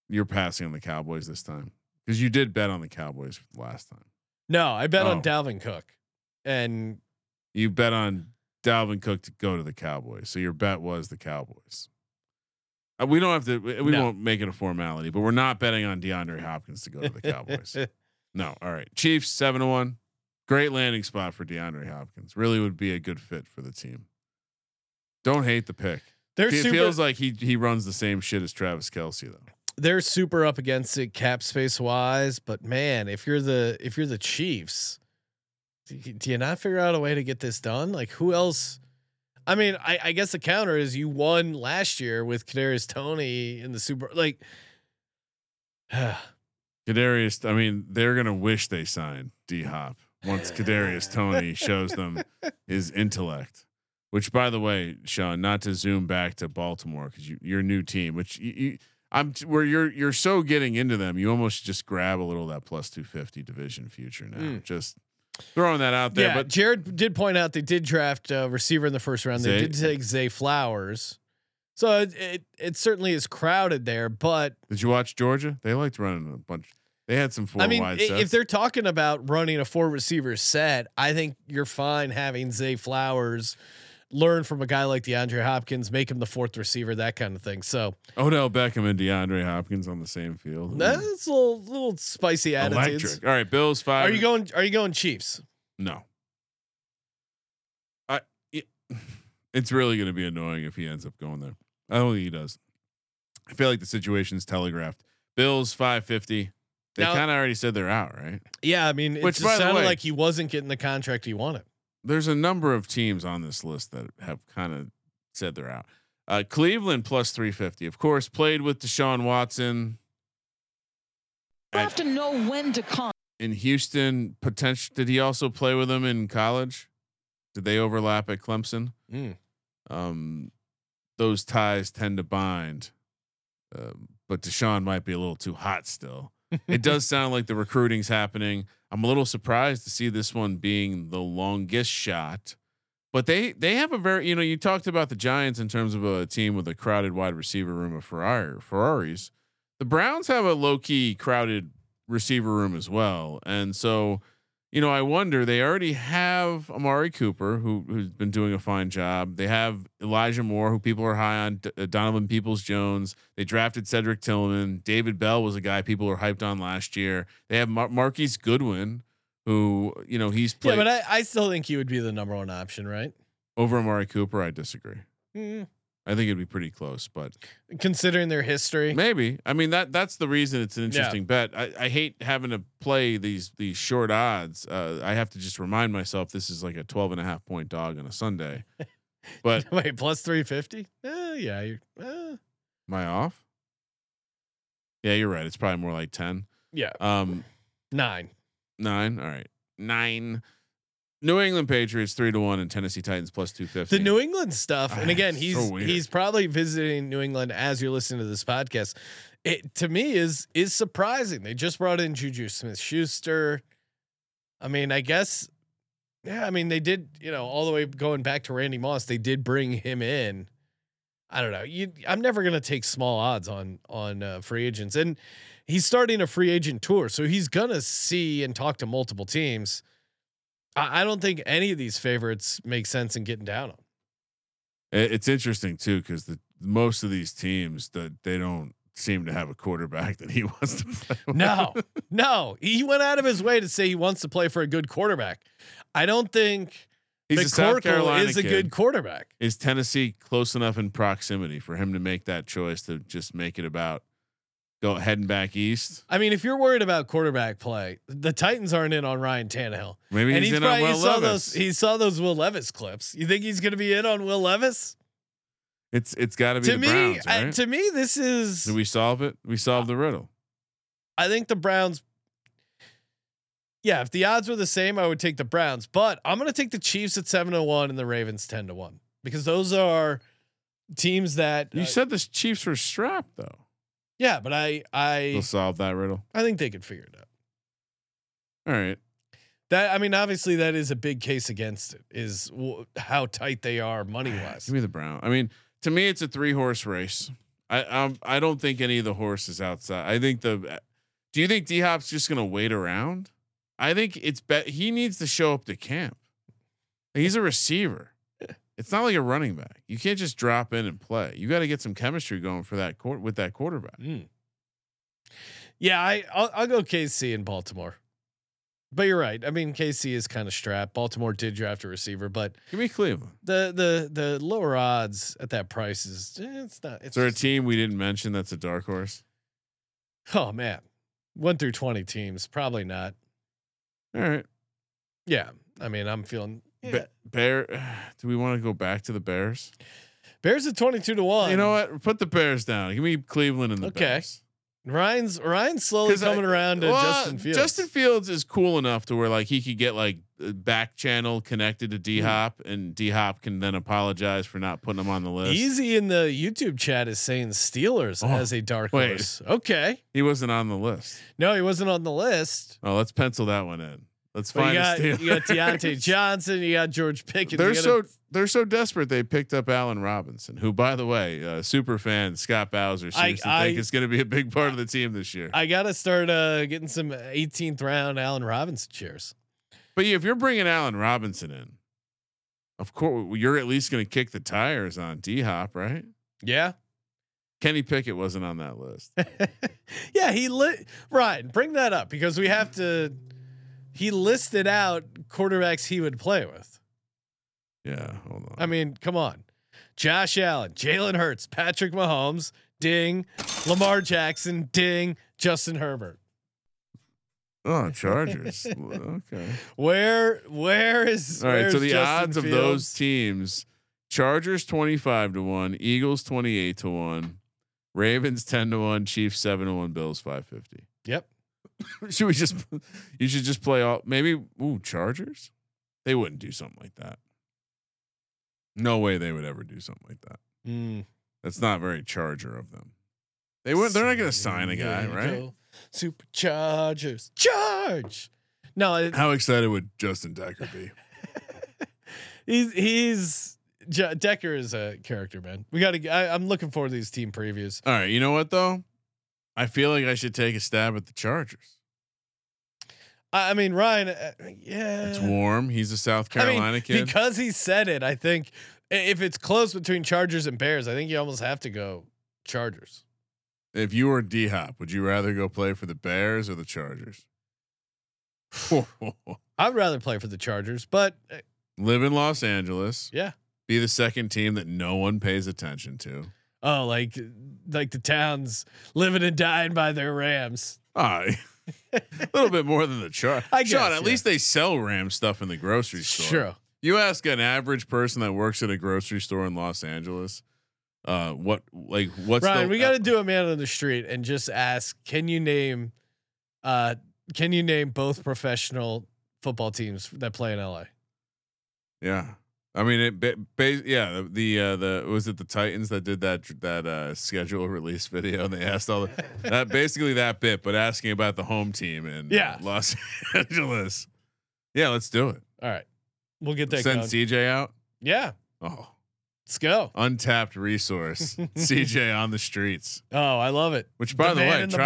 You're passing on the Cowboys this time because you did bet on the Cowboys last time. No, I bet on Oh. Dalvin Cook, and You bet on Dalvin Cook to go to the Cowboys, so your bet was the Cowboys. Uh, we don't have to. We we No. won't make it a formality, but we're not betting on DeAndre Hopkins to go to the Cowboys. No. All right. Chiefs seven to one. Great landing spot for DeAndre Hopkins. Really would be a good fit for the team. Don't hate the pick. they're It super. feels like he he runs the same shit as Travis Kelce though. they're super up against it cap space wise, but man, if you're the if you're the Chiefs, do you, do you not figure out a way to get this done? Like who else? I mean, I, I guess the counter is you won last year with Kadarius Toney in the Super. Like, Kadarius. I mean, they're gonna wish they signed D Hop once Kadarius Toney shows them his intellect. Which, by the way, Sean, not to zoom back to Baltimore because you, your new team, which you, you, I'm t- where you're you're so getting into them, you almost just grab a little of that plus two fifty division future now. Mm. Just throwing that out there. yeah, but Jared did point out they did draft a receiver in the first round. They Zay- did take Zay Flowers, so it, it it certainly is crowded there. But did you watch Georgia? They liked running a bunch. They had some four I mean, wide sets. if they're talking about running a four receiver set, I think you're fine having Zay Flowers learn from a guy like DeAndre Hopkins, make him the fourth receiver, that kind of thing. So Odell Beckham and DeAndre Hopkins on the same field. that's a little, little spicy attitudes. Electric. All right, Bills five. Are you going? Are you going Chiefs? No. I. It, it's really going to be annoying if he ends up going there. I don't think he does. I feel like the situation's telegraphed. Bills five fifty. They kind of already said they're out, right? Yeah, I mean, it Which, just sounded way- like he wasn't getting the contract he wanted. There's a number of teams on this list that have kind of said they're out. Uh, Cleveland plus three fifty. Of course, played with Deshaun Watson. You at- have to know when to come. in Houston. Potential. Did he also play with them in college? Did they overlap at Clemson? Mm. Um, those ties tend to bind. Um, but Deshaun might be a little too hot still. It does sound like the recruiting's happening. I'm a little surprised to see this one being the longest shot but they they have a very you know you talked about the Giants in terms of a team with a crowded wide receiver room of Ferrari Ferraris. The Browns have a low key crowded receiver room as well, and so you know I wonder they already have Amari Cooper who who's been doing a fine job. They have Elijah Moore who people are high on. D- uh, Donovan Peoples Jones. They drafted Cedric Tillman. David Bell was a guy people were hyped on last year. They have Mar- Marquise Goodwin who you know he's played Yeah, but I, I still think he would be the number one option, right? over Amari Cooper. I disagree. Mm, I think it'd be pretty close, but considering their history. maybe. I mean that that's the reason it's an Yeah. interesting bet. I, I hate having to play these these short odds. Uh, I have to just remind myself this is like a 12 and a half point dog on a Sunday. But Wait, plus three fifty? Uh, yeah, you're, uh, am I off? Yeah, you're right. It's probably more like 10. yeah, Um, nine. nine. All right, nine. New England Patriots three to one and Tennessee Titans plus two fifty. The New England stuff, and Ah, again, he's weird. he's probably visiting New England as you're listening to this podcast. It to me is is surprising. They just brought in Juju Smith Schuster. I mean, I guess, yeah. I mean, they did. You know, all the way going back to Randy Moss, they did bring him in. I don't know. You, I'm never gonna take small odds on on uh, free agents, and he's starting a free agent tour, so he's gonna see and talk to multiple teams. I, I don't think any of these favorites make sense in getting down on. It's interesting too because the most of these teams that they don't seem to have a quarterback that he wants to play. With. No, no. He went out of his way to say he wants to play for a good quarterback. I don't think he's a South McCorkle Carolina is a kid. good quarterback. Is Tennessee close enough in proximity for him to make that choice to just make it about go heading back east? I mean, if you're worried about quarterback play, the Titans aren't in on Ryan Tannehill. Maybe and he's, he's in on probably, Will he saw Levis. those he saw those Will Levis clips. You think he's going to be in on Will Levis? It's it's got to be To the me, Browns, I- right? to me, this is. Did we solve it? We solved the riddle. I think the Browns. Yeah, if the odds were the same, I would take the Browns, but I'm going to take the Chiefs at seven to one and the Ravens ten to one because those are teams that You uh, said the Chiefs were strapped though. Yeah, but I I We'll solve that riddle. I think they could figure it out. All right. That I mean, obviously, that is a big case against it. Is w- how tight they are money wise. Give me the Brown. I mean, to me, it's a three horse race. I um, I don't think any of the horses outside. I think the. Do you think D Hop's just gonna wait around? I think it's bet he needs to show up to camp. He's a receiver. It's not like a running back. You can't just drop in and play. You got to get some chemistry going for that court with that quarterback. Mm. Yeah, I I'll, I'll go KC in Baltimore. But you're right. I mean, KC is kind of strapped. Baltimore did draft a receiver, but Give me Cleveland. the the the lower odds at that price is eh, it's not. It's Is there a team we didn't mention that's a dark horse? oh man, one through twenty teams, probably not. All right. Yeah, I mean, I'm feeling. Yeah. Ba- Bear. Do we want to go back to the Bears? Bears at twenty two to one. You know what? Put the Bears down. Give me Cleveland and the Okay. Bears. Ryan's Ryan's slowly 'Cause I- coming around to well, Justin Fields. Justin Fields is cool enough to where like he could get like back channel connected to mm-hmm. D Hop, and D Hop can then apologize for not putting him on the list. Easy in the YouTube chat is saying Steelers Oh, as a dark wait. horse. Okay. He wasn't on the list. No, he wasn't on the list. Oh, let's pencil that one in. Let's But find you a got Steelers. you got Diontae Johnson, you got George Pickens. They're so they're so desperate they picked up Allen Robinson, who by the way, uh, super fan Scott Bowser I- seems to I- think is going to be a big part of the team this year. I got to start uh, getting some 18th round Allen Robinson shares. But if you're bringing Allen Robinson in, of course you're at least going to kick the tires on D Hop, right? Yeah. Kenny Pickett wasn't on that list. yeah, he lit Ryan, bring that up because we have to he listed out quarterbacks he would play with. Yeah, hold on. I mean, come on. Josh Allen, Jalen Hurts, Patrick Mahomes, ding, Lamar Jackson, ding, Justin Herbert. oh, Chargers. okay. Where where is All right. So the Justin odds of those teams: Chargers twenty five to one, Eagles twenty eight to one, Ravens ten to one, Chiefs seven to one, Bills five fifty. Yep. should we just? You should just play all. Maybe ooh Chargers. They wouldn't do something like that. No way they would ever do something like that. Mm. That's not very Charger of them. They wouldn't. They're not going to sign a guy, right? Superchargers. Charge. No, it, How excited would Justin Decker be? he's he's Decker is a character, man. We got to. I'm looking forward to these team previews. All right, you know what though? I feel like I should take a stab at the Chargers. I, mean, Ryan. Uh, yeah, It's warm. He's a South I mean, Carolina kid. because he said it. I think if it's close between Chargers and Bears, I think you almost have to go Chargers. if you were D Hop, would you rather go play for the Bears or the Chargers? I'd rather play for the Chargers, but uh, Live in Los Angeles. yeah. Be the second team that no one pays attention to. Oh, like like the towns living and dying by their Rams. Ah, a little bit more than the chart. I guess, Sean, at yeah. least they sell Ram stuff in the grocery store. Sure. You ask an average person that works at a grocery store in Los Angeles, uh, what like what's Ryan, the, we got to do a man on the street and just ask, can you name, uh, can you name both professional football teams that play in LA? Yeah. I mean, it. Ba- ba- yeah, the, the uh, the was it the Titans that did that that uh, schedule release video? And they asked all the that basically that bit, but asking about the home team in Yeah. uh, Los Angeles. Yeah, let's do it. All right, we'll get that. Send going. CJ out. yeah, Oh, let's go. untapped resource. CJ on the streets. Oh, I love it. Which, by the, man way, in the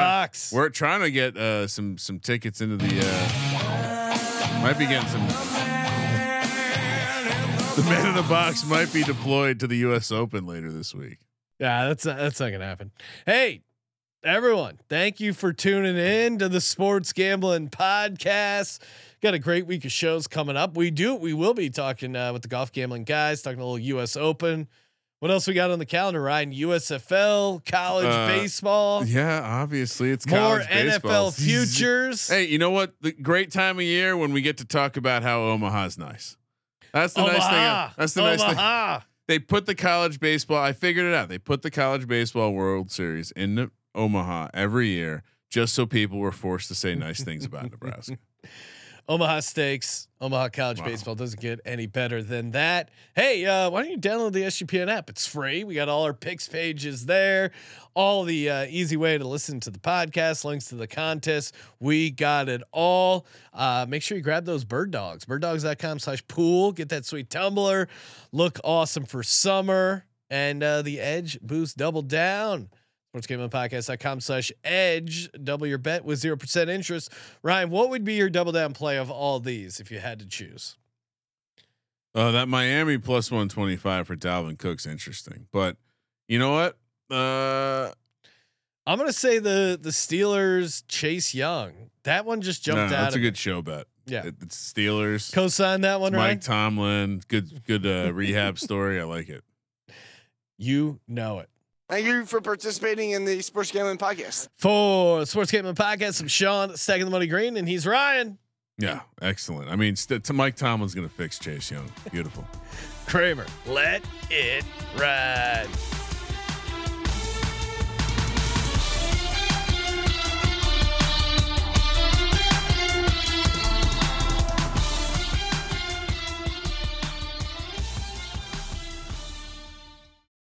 we're trying to get uh, some some tickets into the. Uh, might be getting some. The man in the box might be deployed to the U.S. Open later this week. Yeah, that's not, that's not gonna happen. Hey, everyone, thank you for tuning in to the Sports Gambling Podcast. Got a great week of shows coming up. We do we will be talking uh, with the golf gambling guys, talking a little U.S. Open. What else we got on the calendar? Ryan, USFL, college Uh, baseball, Yeah, obviously it's more college baseball. NFL futures. Hey, you know what? The great time of year when we get to talk about how Omaha's nice. That's the nice thing. That's the nice thing. They put the college baseball. I figured it out. They put the college baseball World Series in Omaha every year, just so people were forced to say nice things about Nebraska. Omaha Steaks, Omaha College Wow. Baseball doesn't get any better than that. Hey, uh, why don't you download the SGPN app? It's free. We got all our picks pages there, all the uh, easy way to listen to the podcast, links to the contest. We got it all. Uh, make sure you grab those bird dogs, birddogs.com slash pool. Get that sweet tumbler. Look awesome for summer. And uh, the Edge boost double down. SportsGamblingPodcast.com slash edge. Double your bet with 0% interest. Ryan, what would be your double down play of all these if you had to choose? Uh, that Miami plus one twenty five for Dalvin Cook's interesting, but you know what? Uh, I'm gonna say the the Steelers Chase Young. That one just jumped no, out. that's a good me. show bet. Yeah. It- it's Steelers. Co-sign that one, It's right? Mike Tomlin, good good uh, rehab story. I like it. You know it. Thank you for participating in the Sports Gambling Podcast. For Sports Gambling Podcast, I'm Sean stacking the money green, and he's Ryan Yeah, excellent. I mean, st- to Mike Tomlin's going to fix Chase Young. Beautiful. Kramer. Let it ride.